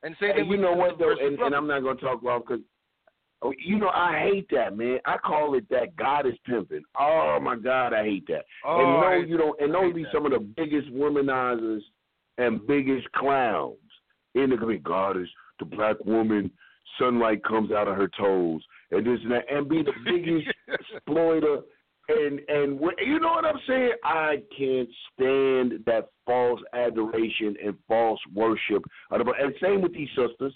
And same Hey, you know what though, and, and. I'm not gonna talk about because. You know, I hate that, man. I call it that God is pimping. Oh my God, I hate that. Oh, and no, you don't. And those be that. some of the biggest womanizers and biggest clowns in the community. God is the black woman. Sunlight comes out of her toes, and this and that, and be the biggest exploiter. And and you know what I'm saying? I can't stand that false adoration and false worship. And same with these sisters.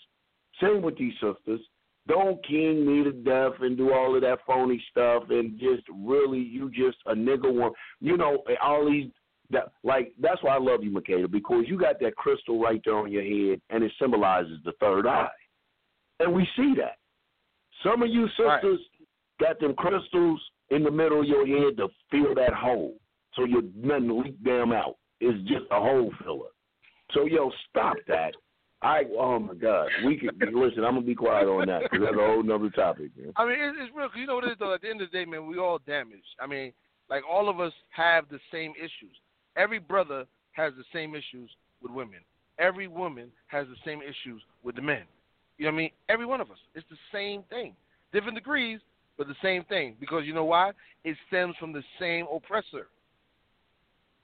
Same with these sisters. Don't king me to death and do all of that phony stuff and just really you just a nigga one. You know all these that like that's why I love you, Makeda, because you got that crystal right there on your head and it symbolizes the third eye, and we see that. Some of you sisters right. got them crystals in the middle of your head to fill that hole, so your nothing leak them out. It's just a hole filler. So yo, stop that. I oh my God, we can listen. I'm gonna be quiet on that because that's a whole nother topic. Man. I mean, it's, it's real. You know what it is though. At the end of the day, man, we all damaged. I mean, like all of us have the same issues. Every brother has the same issues with women. Every woman has the same issues with the men. You know what I mean? Every one of us. It's the same thing. Different degrees, but the same thing. Because you know why? It stems from the same oppressor.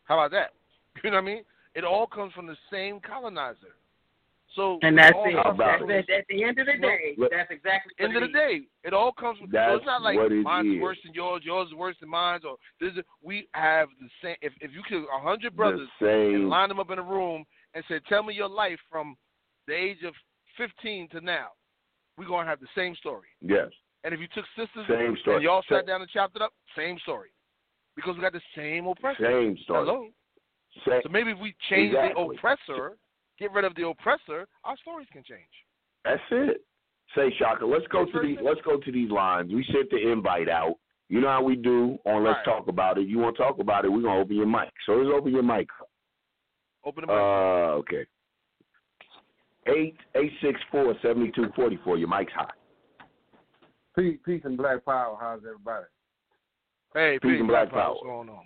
How about that? You know what I mean? It all comes from the same colonizer. So and that's it. That's it. At the end of the day, that's exactly. The end of the day, it all comes from. That's so it's not like mine's is. worse than yours, yours is worse than mine, or this is. We have the same. If if you could a hundred brothers and line them up in a room and say, "Tell me your life from the age of 15 to now," we're gonna have the same story. Yes. And if you took sisters same story. and y'all sat down and chopped it up, same story. Because we got the same oppressor. Same story. Hello. Same. So maybe if we change exactly. the oppressor, get rid of the oppressor, our stories can change. That's it. Say Shaka, let's go to these let's go to these lines. We sent the invite out. You know how we do on Let's Right. Talk About It. You want to talk about it, we're gonna open your mic. So let's open your mic. Open the mic. Uh okay. Eight eight six four seventy two forty four. Your mic's hot. Peace, peace and black power. How's everybody? hey, peace and black Power. power. What's going on?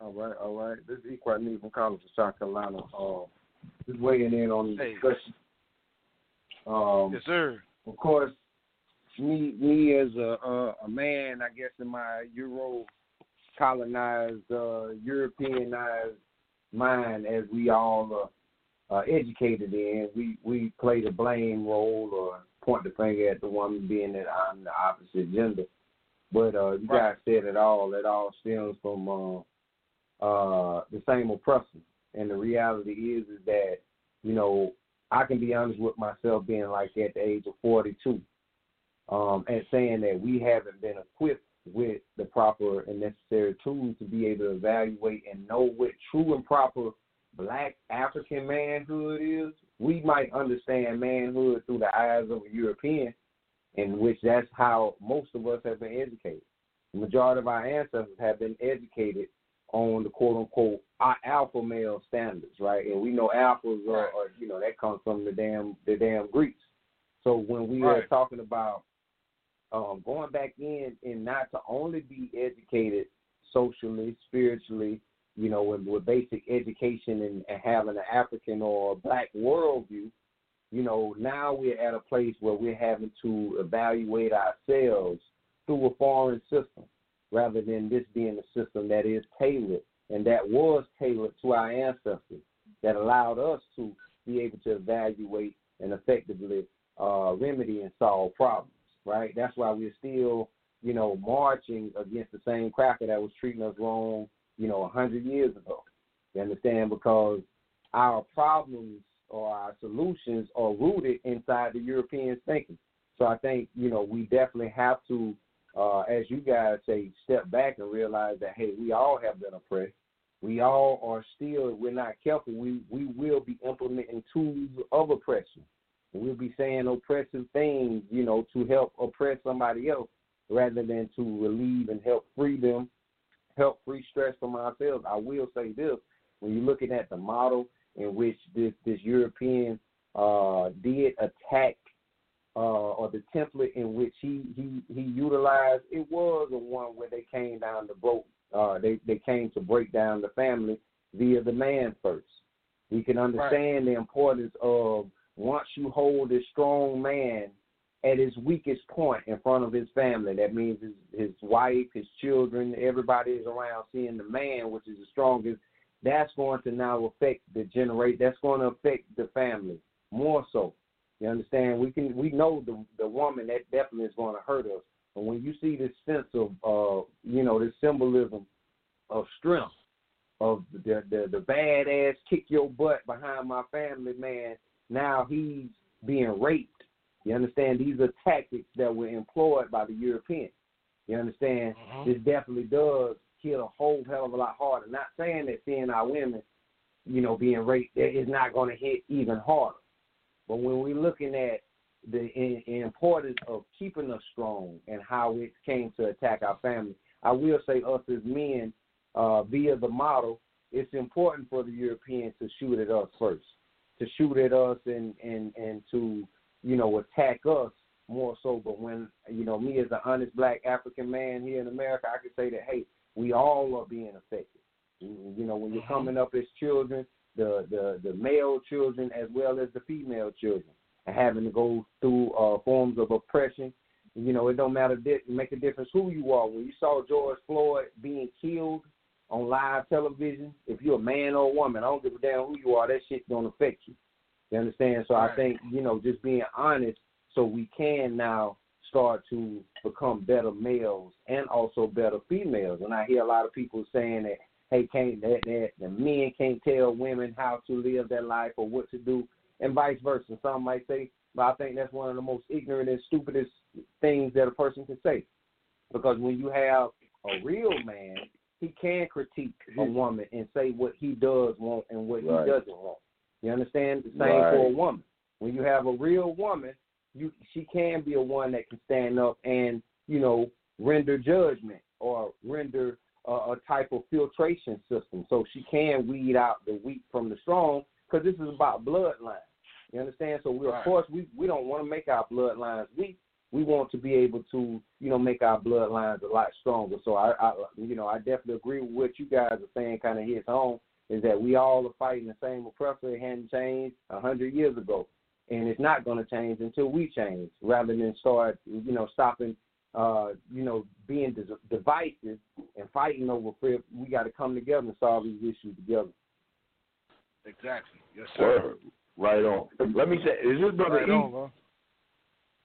All right, all right. This is Equat Nee from College of South Carolina. Uh, just weighing in on the discussion. Um, Yes, sir. of course, me me as a a, a man, I guess in my Euro colonized, uh, Europeanized mind, as we all are uh, educated in, we we play the blame role or point the finger at the woman being that I'm the opposite gender. But uh, you guys said it all. It all stems from uh, uh, the same oppressor. And the reality is, is that you know I can be honest with myself, being like at the age of 42, um, and saying that we haven't been equipped with the proper and necessary tools to be able to evaluate and know what true and proper black African manhood is. We might understand manhood through the eyes of a European, in which that's how most of us have been educated. The majority of our ancestors have been educated on the quote unquote alpha male standards, right? And we know alphas are, are you know, that comes from the damn the damn Greeks. So when we are talking about um, going back in and not to only be educated socially, spiritually, you know, with, with basic education and, and having an African or black worldview, you know, now we're at a place where we're having to evaluate ourselves through a foreign system rather than this being a system that is tailored and that was tailored to our ancestors that allowed us to be able to evaluate and effectively uh, remedy and solve problems, right? That's why we're still, you know, marching against the same cracker that was treating us wrong, you know, a hundred years ago. You understand? Because our problems or our solutions are rooted inside the European thinking. So I think, you know, we definitely have to, uh, as you guys say, step back and realize that, hey, we all have been oppressed. We all are still, we're not careful, we, we will be implementing tools of oppression. We'll be saying oppressive things, you know, to help oppress somebody else rather than to relieve and help free them, help free stress from ourselves. I will say this when you're looking at the model in which this, this European uh, did attack uh, or the template in which he, he, he utilized, it was a one where they came down to broke, uh, they, they came to break down the family via the man first. We can understand the importance of once you hold a strong man at his weakest point in front of his family, that means his, his wife, his children, everybody is around seeing the man, which is the strongest. That's going to now affect the generate. That's going to affect the family more so. You understand? We can we know the the woman that definitely is going to hurt us. But when you see this sense of uh you know this symbolism of strength of the the the badass kick your butt behind my family man. Now he's being raped. You understand? These are tactics that were employed by the Europeans. You understand? Mm-hmm. This definitely does hit a whole hell of a lot harder. Not saying that seeing our women, you know, being raped is not going to hit even harder. But when we're looking at the in, importance of keeping us strong and how it came to attack our family, I will say us as men, uh, via the model, it's important for the Europeans to shoot at us first, to shoot at us and and and to you know attack us more so. But when you know me as an honest black African man here in America, I can say that hey, we all are being affected. You know, when you're coming up as children, the the the male children as well as the female children, and having to go through uh, forms of oppression. You know, it don't matter make a difference who you are. When you saw George Floyd being killed on live television, if you're a man or a woman, I don't give a damn who you are, that shit's gonna affect you. You understand? So right. I think, you know, just being honest so we can now start to become better males and also better females. And I hear a lot of people saying that, hey, can't that, that the men can't tell women how to live their life or what to do, and vice versa. Some might say, but I think that's one of the most ignorant and stupidest things that a person can say. Because when you have a real man, he can critique a mm-hmm. woman and say what he does want and what Right. he doesn't want. You understand? The same Right. for a woman. When you have a real woman, you she can be a one that can stand up and you know render judgment or render uh, a type of filtration system, so she can weed out the weak from the strong. Because this is about bloodline. You understand? So we, of Right. course, we we don't want to make our bloodlines weak. We want to be able to, you know, make our bloodlines a lot stronger. So I, I you know, I definitely agree with what you guys are saying. Kind of hits home is that we all are fighting the same oppressor. It hadn't changed a hundred years ago, and it's not going to change until we change. Rather than start, you know, stopping, uh, you know, being dis- divisive and fighting over fear, we got to come together and solve these issues together. Exactly. Yes, sir. Word. Right on. Let me say, is this brother Right E? on, bro.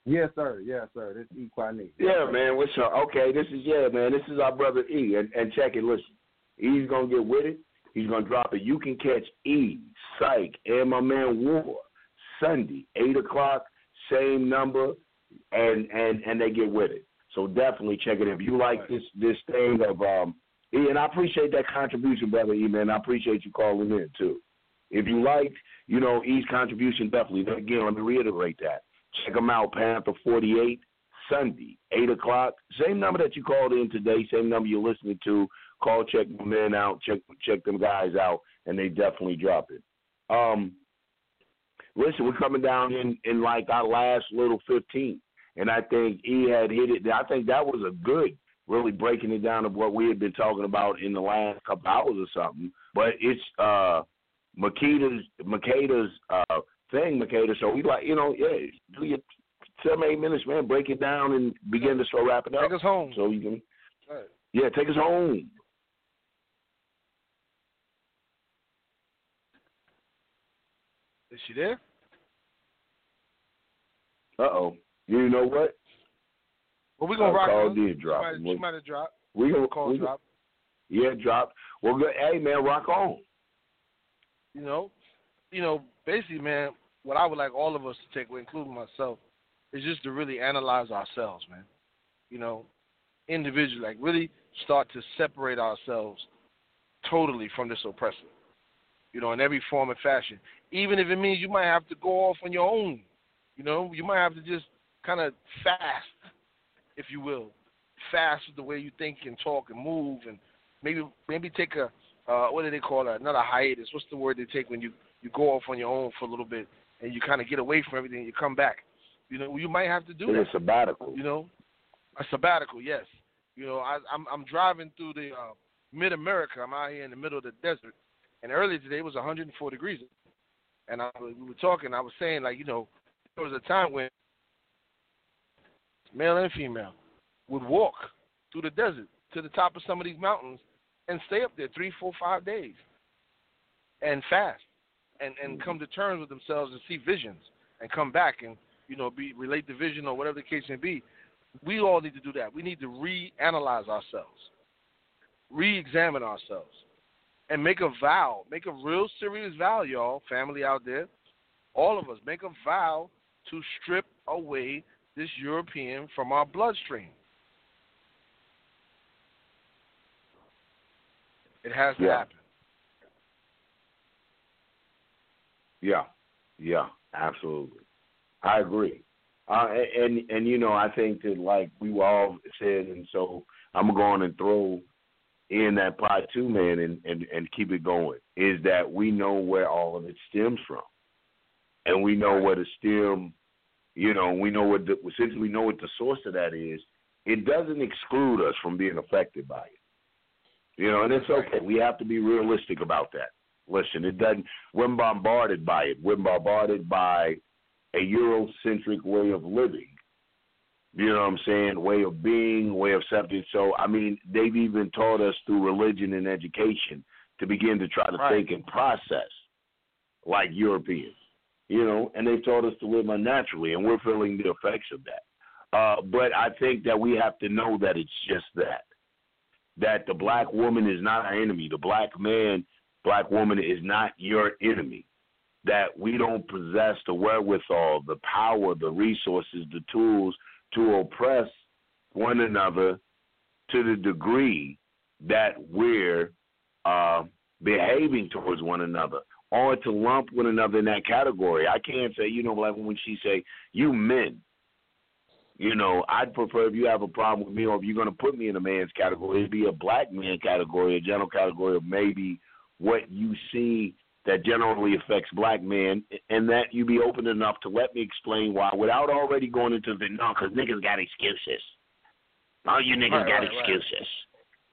Yes, sir. Yes, sir. This is Equine. Yeah, man. What's up? Okay, this is yeah, man. This is our brother E, and and check it. Listen, E's gonna get with it. He's gonna drop it. You can catch E, Psych, and my man War Sunday, eight o'clock, same number, and and and they get with it. So definitely check it. If you like this this thing of um E, and I appreciate that contribution, brother E, man. I appreciate you calling in too. If you liked, you know, E's contribution, definitely. Again, let me reiterate that. Check them out, Panther 48, Sunday, 8 o'clock. Same number that you called in today, same number you're listening to. Call, check my men out, check check them guys out, and they definitely drop it. Um, listen, we're coming down in, in like our last little 15, and I think he had hit it. I think that was a good, really breaking it down of what we had been talking about in the last couple hours or something. But it's uh, Makeda's, Makeda's uh, thing, Makeda. So we like, you know, yeah, do your seven, eight minutes, man. Break it down and begin to start wrapping up. Take us home. So you can, Right. yeah, take us home. Is she there? Uh oh. You know what? Well, we're gonna Uh, rock. call did drop. She might, she might have dropped. We gonna Call we, drop. Yeah, drop. Well, good. Hey, man, rock on. You know, you know, basically, man, what I would like all of us to take away, including myself, is just to really analyze ourselves, man. You know, individually, like really start to separate ourselves totally from this oppressor. You know, in every form and fashion. Even if it means you might have to go off on your own. You know, you might have to just kind of fast, if you will, fast with the way you think and talk and move, and maybe maybe take a uh, what do they call it? Another hiatus. What's the word they take when you you go off on your own for a little bit and you kind of get away from everything and you come back? You know, you might have to do It's that. a sabbatical. You know, a sabbatical. Yes. You know, I, I'm I'm driving through the uh, mid America. I'm out here in the middle of the desert, and earlier today it was 104 degrees, and I, we were talking. I was saying like, you know, there was a time when male and female would walk through the desert to the top of some of these mountains and stay up there three, four, five days and fast and and mm-hmm. come to terms with themselves and see visions and come back and you know be relate the vision or whatever the case may be. We all need to do that. We need to reanalyze ourselves, re-examine ourselves, and make a vow. Make a real serious vow, y'all, family out there. All of us make a vow to strip away this European from our bloodstream. It has to Yeah. happen. Yeah, yeah, absolutely. I agree. Uh, and, and and you know, I think that like we were all said, and so I'm gonna and throw in that pot too, man, and, and and keep it going. Is that we know where all of it stems from, and we know where the stem, you know, we know what the since we know what the source of that is. It doesn't exclude us from being affected by it. You know, and it's okay. We have to be realistic about that. Listen, it doesn't. We're bombarded by it. We're bombarded by a Eurocentric way of living. You know what I'm saying? Way of being, way of something. So, I mean, they've even taught us through religion and education to begin to try to Right. think and process like Europeans. You know, and they've taught us to live unnaturally, and we're feeling the effects of that. Uh, but I think that we have to know that it's just that. That the black woman is not our enemy. The black man, black woman is not your enemy that we don't possess the wherewithal, the power, the resources, the tools to oppress one another to the degree that we're uh, behaving towards one another or to lump one another in that category. I can't say, you know, like when she say, you men, you know, I'd prefer if you have a problem with me or if you're going to put me in a man's category, it'd be a black man category, a general category of maybe what you see that generally affects black men, and that you be open enough to let me explain why without already going into the no, because niggas got excuses. All you niggas Right, got right, right. excuses.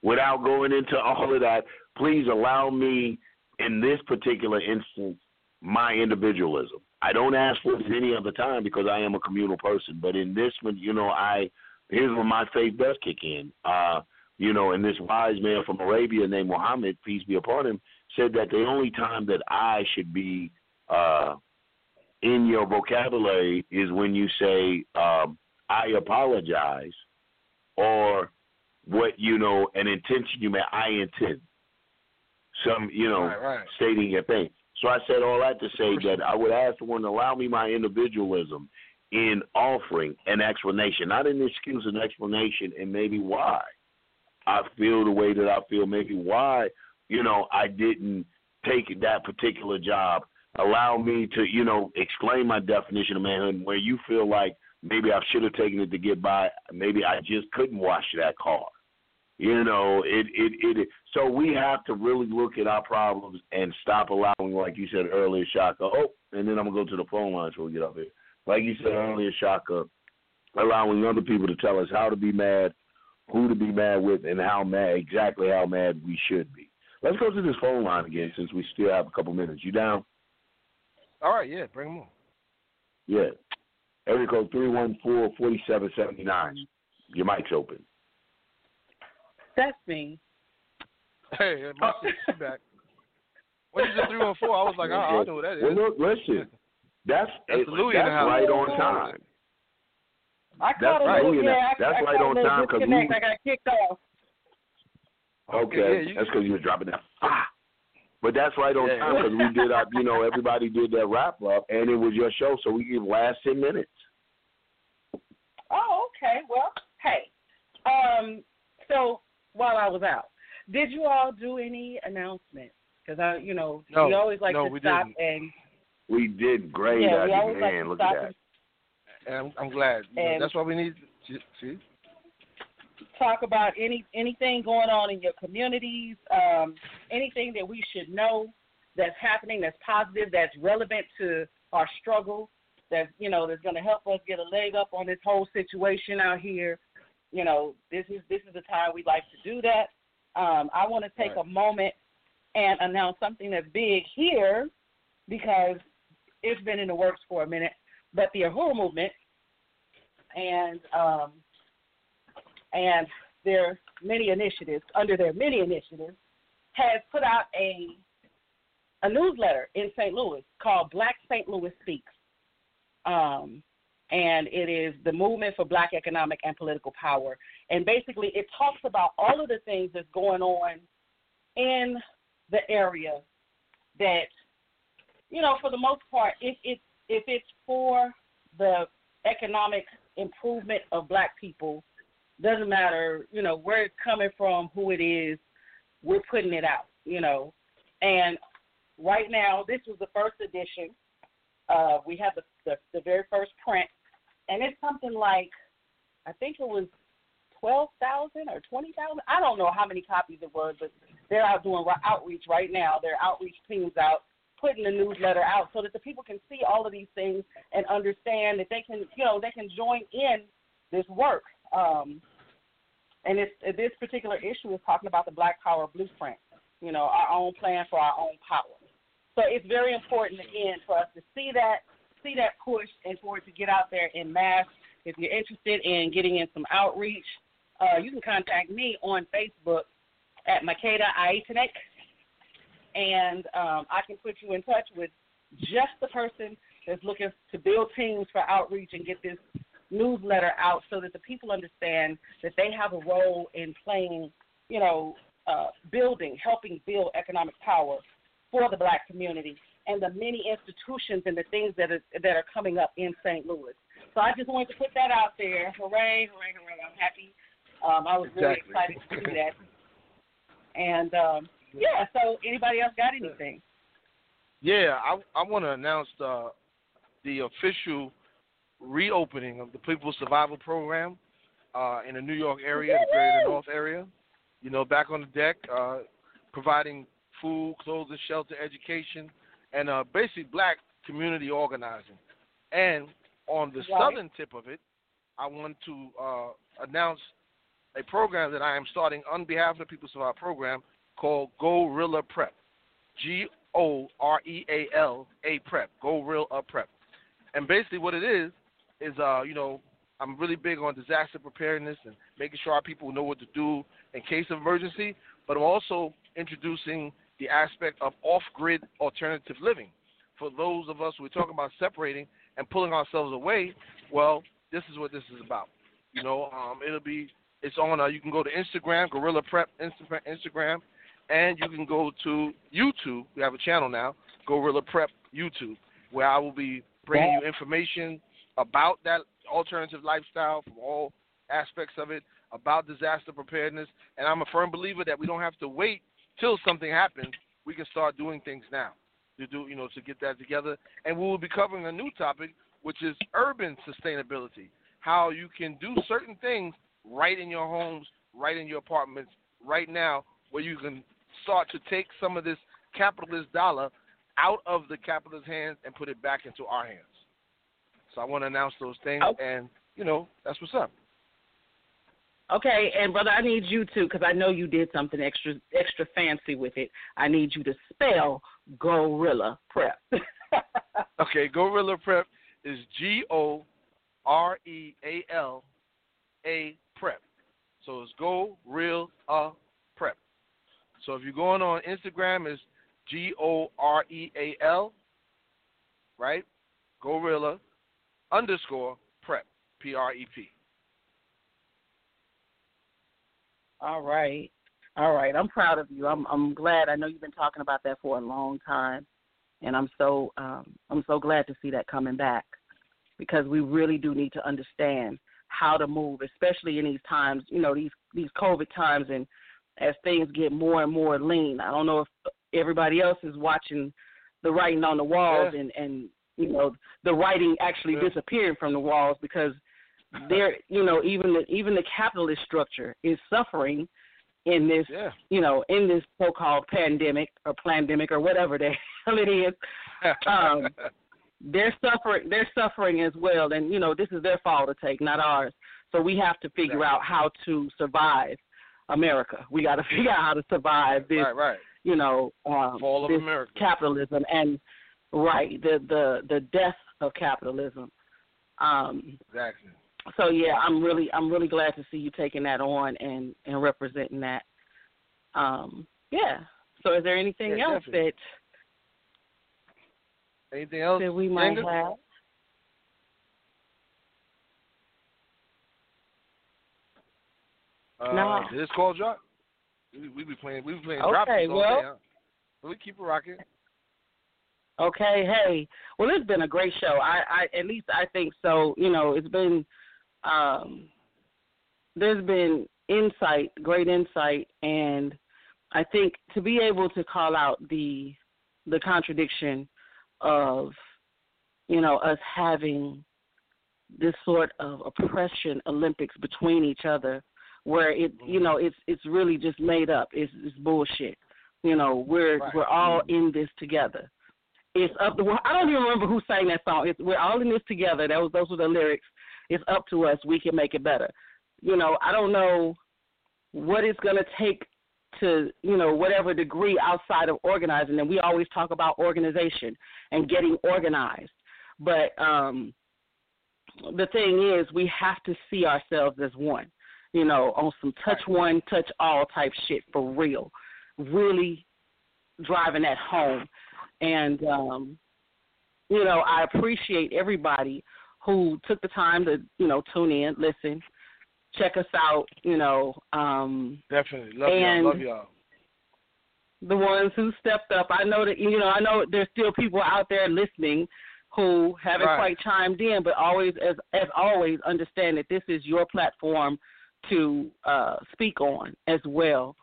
Without going into all of that, please allow me, in this particular instance, my individualism. I don't ask for it any other time because I am a communal person. But in this one, you know, I here's where my faith does kick in. Uh, you know, and this wise man from Arabia named Muhammad, peace be upon him, said that the only time that I should be uh, in your vocabulary is when you say um, I apologize or what you know an intention you may I intend some you know Right, right. stating your thing. So I said all that to say that I would ask the one to allow me my individualism in offering an explanation, not an excuse, an explanation, and maybe why I feel the way that I feel, maybe why you know I didn't take that particular job. Allow me to you know explain my definition of manhood, where you feel like maybe I should have taken it to get by, maybe I just couldn't wash that car. You know, it, it, it, so we have to really look at our problems and stop allowing, like you said earlier, Shaka. Oh, and then I'm going to go to the phone lines before we get up here. Like you said earlier, Shaka, allowing other people to tell us how to be mad, who to be mad with, and how mad, exactly how mad we should be. Let's go to this phone line again since we still have a couple minutes. You down? All right, yeah, bring them on. Yeah. Area code 314-4779. Your mic's open. That's me. Hey, my Oh. sister's back. When you said three one four, I was like, oh, I know what that is. Well, look, listen. That's That's it- Louis in that's right on time. I That's caught a right. little, Yeah, yeah, I, that's I right caught on time because time 'cause disconnect. we- I got kicked off. Okay, yeah, you- that's because you were dropping that. Ah. But that's right on Yeah. time because we did our, you know, everybody did that wrap up, and it was your show, so we give last ten minutes. Oh, okay. Well, hey. Um, so while I was out, did you all do any announcements? Because I, you know, No, we always like no, to we stop didn't. and We did great. yeah, I we think, always like man, to look stop at and that. And I'm, I'm glad. You know, that's why we need. To, See, talk about any anything going on in your communities, um, anything that we should know that's happening that's positive, that's relevant to our struggle, that you know that's going to help us get a leg up on this whole situation out here. You know, this is this is the time we like to do that. Um, I want to take Right. a moment and announce something that's big here because it's been in the works for a minute. But the Uhuru movement and um, and their many initiatives, under their many initiatives, has put out a a newsletter in St. Louis called Black St. Louis Speaks. Um, and it is the movement for black economic and political power. And basically, it talks about all of the things that's going on in the area that, you know, for the most part, if it's if it's for the economic improvement of black people doesn't matter, you know, where it's coming from, who it is, we're putting it out, you know. And right now, this was the first edition. Uh, we have the, the the very first print, and it's something like, I think it was twelve thousand or twenty thousand. I don't know how many copies it was, but they're out doing outreach right now. Their outreach teams out putting the newsletter out so that the people can see all of these things and understand that they can, you know, they can join in this work. Um, and it's, this particular issue is talking about the Black Power Blueprint, you know, our own plan for our own power. So it's very important again for us to see that, see that push, and for it to get out there in mass. If you're interested in getting in some outreach, uh, you can contact me on Facebook at Makeda Aitanek, and um, I can put you in touch with just the person that's looking to build teams for outreach and get this newsletter out so that the people understand that they have a role in playing, you know, uh, building, helping build economic power for the black community and the many institutions and the things that are that are coming up in St. Louis. So I just wanted to put that out there. Hooray, hooray, hooray. I'm happy. Um, I was really excited to do that. And um, yeah, so anybody else got anything? Yeah, I I want to announce uh, the official reopening of the People's Survival Program uh, in the New York area, the Greater North area. You know, back on the deck, uh, providing food, clothing, shelter, education, and uh, basically black community organizing. And on the Right. southern tip of it, I want to uh, announce a program that I am starting on behalf of the People's Survival Program called Goreala Prep. G O R E A L A Prep. Goreala Prep. And basically, what it is is, uh, you know, I'm really big on disaster preparedness and making sure our people know what to do in case of emergency. But I'm also introducing the aspect of off-grid alternative living. For those of us who are talking about separating and pulling ourselves away, well, this is what this is about. You know, um, it'll be it's on. Uh, you can go to Instagram, Goreala Prep Instagram, and you can go to YouTube. We have a channel now, Goreala Prep YouTube, where I will be bringing you information about that alternative lifestyle from all aspects of it, about disaster preparedness. And I'm a firm believer that we don't have to wait till something happens. We can start doing things now to do, you know, to get that together. And we will be covering a new topic, which is urban sustainability. How you can do certain things right in your homes, right in your apartments, right now, where you can start to take some of this capitalist dollar out of the capitalist hands and put it back into our hands. So I want to announce those things, Oh. and you know that's what's up. Okay, and brother, I need you to, because I know you did something extra extra fancy with it. I need you to spell gorilla prep. Okay, Goreala Prep is G O R E A L A Prep. So it's Go Real uh Prep. So if you're going on Instagram, it's G O R E A L, right? Goreala underscore Prep, P R E P. All right. All right. I'm proud of you. I'm I'm glad. I know you've been talking about that for a long time. And I'm so um I'm so glad to see that coming back because we really do need to understand how to move, especially in these times, you know, these these COVID times and as things get more and more lean. I don't know if everybody else is watching the writing on the walls Yeah. and and you know the writing actually Yeah. disappearing from the walls because there you know even the even the capitalist structure is suffering in this Yeah. you know in this so-called pandemic or pandemic or whatever the hell it is Um, they're suffering they're suffering as well and you know this is their fall to take not ours so we have to figure Right. out how to survive america we got to figure out how to survive this right, you know um, Fall of this America. capitalism and right the the the death of capitalism um Exactly. So yeah, I'm really I'm really glad to see you taking that on and and representing that. Um, yeah. So is there anything Yeah, else definitely. Anything else? that that we might Linda? have? Uh, No. Did this call drop? We, we be playing. We be playing drop Okay, well- day, huh? We keep it rocking. Okay, hey. Well, it's been a great show. I, I at least I think so. You know, it's been um there's been insight, great insight and I think to be able to call out the the contradiction of you know us having this sort of oppression Olympics between each other where it you know it's it's really just made up it's it's bullshit. You know we're right. we're all in this together. It's up to I don't even remember who sang that song. It's we're all in this together. That was those were the lyrics it's up to us. We can make it better. You know I don't know what it's going to take to you know whatever degree outside of organizing and we always talk about organization and getting organized. But um the thing is we have to see ourselves as one you know on some touch one touch all type shit for real. Really driving that home. And um you know i appreciate everybody who took the time to you know tune in listen check us out, you know. Um, Definitely. Love and y'all. Love y'all. The ones who stepped up. I know that you know, I know there's still people out there listening who haven't Right. quite chimed in, but always as as always understand that this is your platform to uh, speak on as well.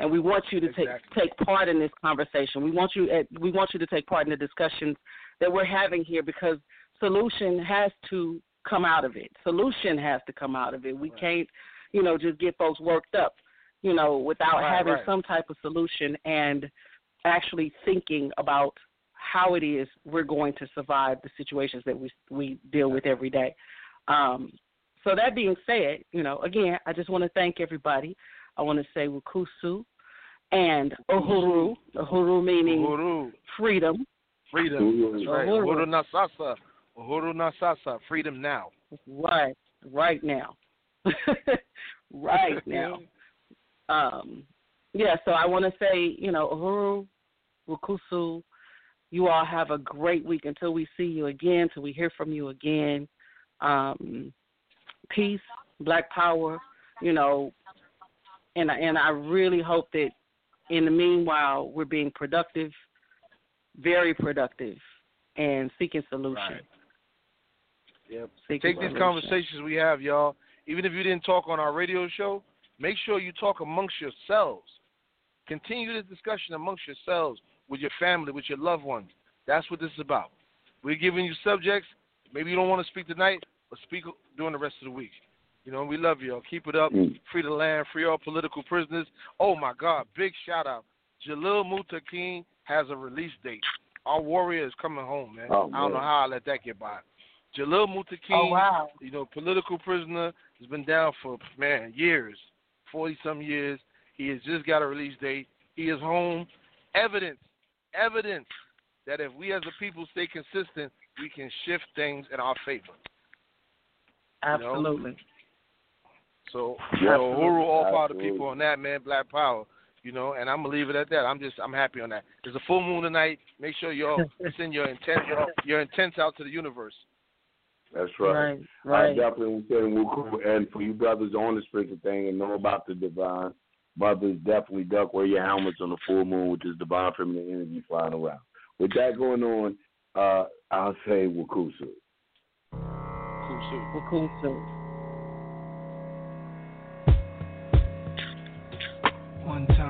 And we want you to Exactly. take take part in this conversation. We want you at, we want you to take part in the discussions that we're having here because solution has to come out of it. Solution has to come out of it. We Right. can't, you know, just get folks worked up, you know, without Right, having right. some type of solution and actually thinking about how it is we're going to survive the situations that we we deal with every day. Um, so that being said, you know, again, I just want to thank everybody. I want to say Wukusu and Uhuru. Uhuru meaning Uhuru. freedom. Freedom. Uhuru. That's right. Uhuru. Uhuru Nasasa. Uhuru Nasasa. Freedom now. Right, right now. right now. Um, yeah, so I want to say, you know, Uhuru, Wukusu, you all have a great week until we see you again, till we hear from you again. Um, peace, Black Power, you know, and and I really hope that in the meanwhile we're being productive, very productive, and seeking solutions. Right. Yep. Take these conversations we have, y'all. Even if you didn't talk on our radio show, make sure you talk amongst yourselves. Continue the discussion amongst yourselves, with your family, with your loved ones. That's what this is about. We're giving you subjects. Maybe you don't want to speak tonight, but speak during the rest of the week. You know, we love y'all. Keep it up. Mm. Free the land. Free all political prisoners. Oh my God! Big shout out. Jalil Muntaqim has a release date. Our warrior is coming home, man. Oh, I don't know how I let that get by. Jalil Muntaqim, Oh wow! you know, political prisoner, has been down for man years, forty some years. He has just got a release date. He is home. Evidence, evidence that if we as a people stay consistent, we can shift things in our favor. know? Absolutely. So, Yes, you know, Uhuru, all power to people on that, man. Black power. You know, and I'm gonna leave it at that. I'm just, I'm happy on that. There's a full moon tonight. Make sure y'all send your intent, your intents out to the universe. That's right. Right, I right. definitely want to say Wuku, and for you brothers on the spiritual thing and know about the divine, brothers definitely duck wear your helmets on the full moon, which is divine feminine energy flying around. With that going on, uh, I'll say Wukusu. Cool suit. Well, cool too. One time.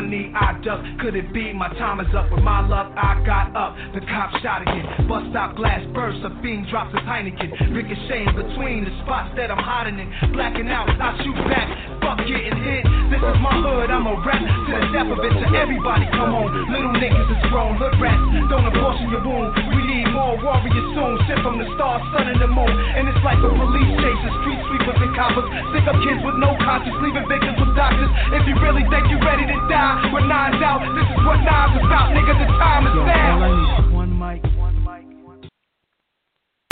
knee I duck. Could it be my time is up? With my luck, I got up. The cop shot again. Bus stop glass bursts. A fiend drops his Heineken. Ricocheting between the spots that I'm hiding in. Blacking out, I shoot back. Fuck getting hit. This is my hood. I'm a rap to the death of it. To everybody, come on. Little niggas is grown. Hood rats. Don't abortion your wound. Need more warriors soon. Sent from the stars, sun, and the moon. And it's like a police chase, street sweepers and coppers. Stick up kids with no conscience, leaving victims with doctors. If you really think you're ready to die, with nines out, this is what nines about, nigga. The time is Yo, all I now.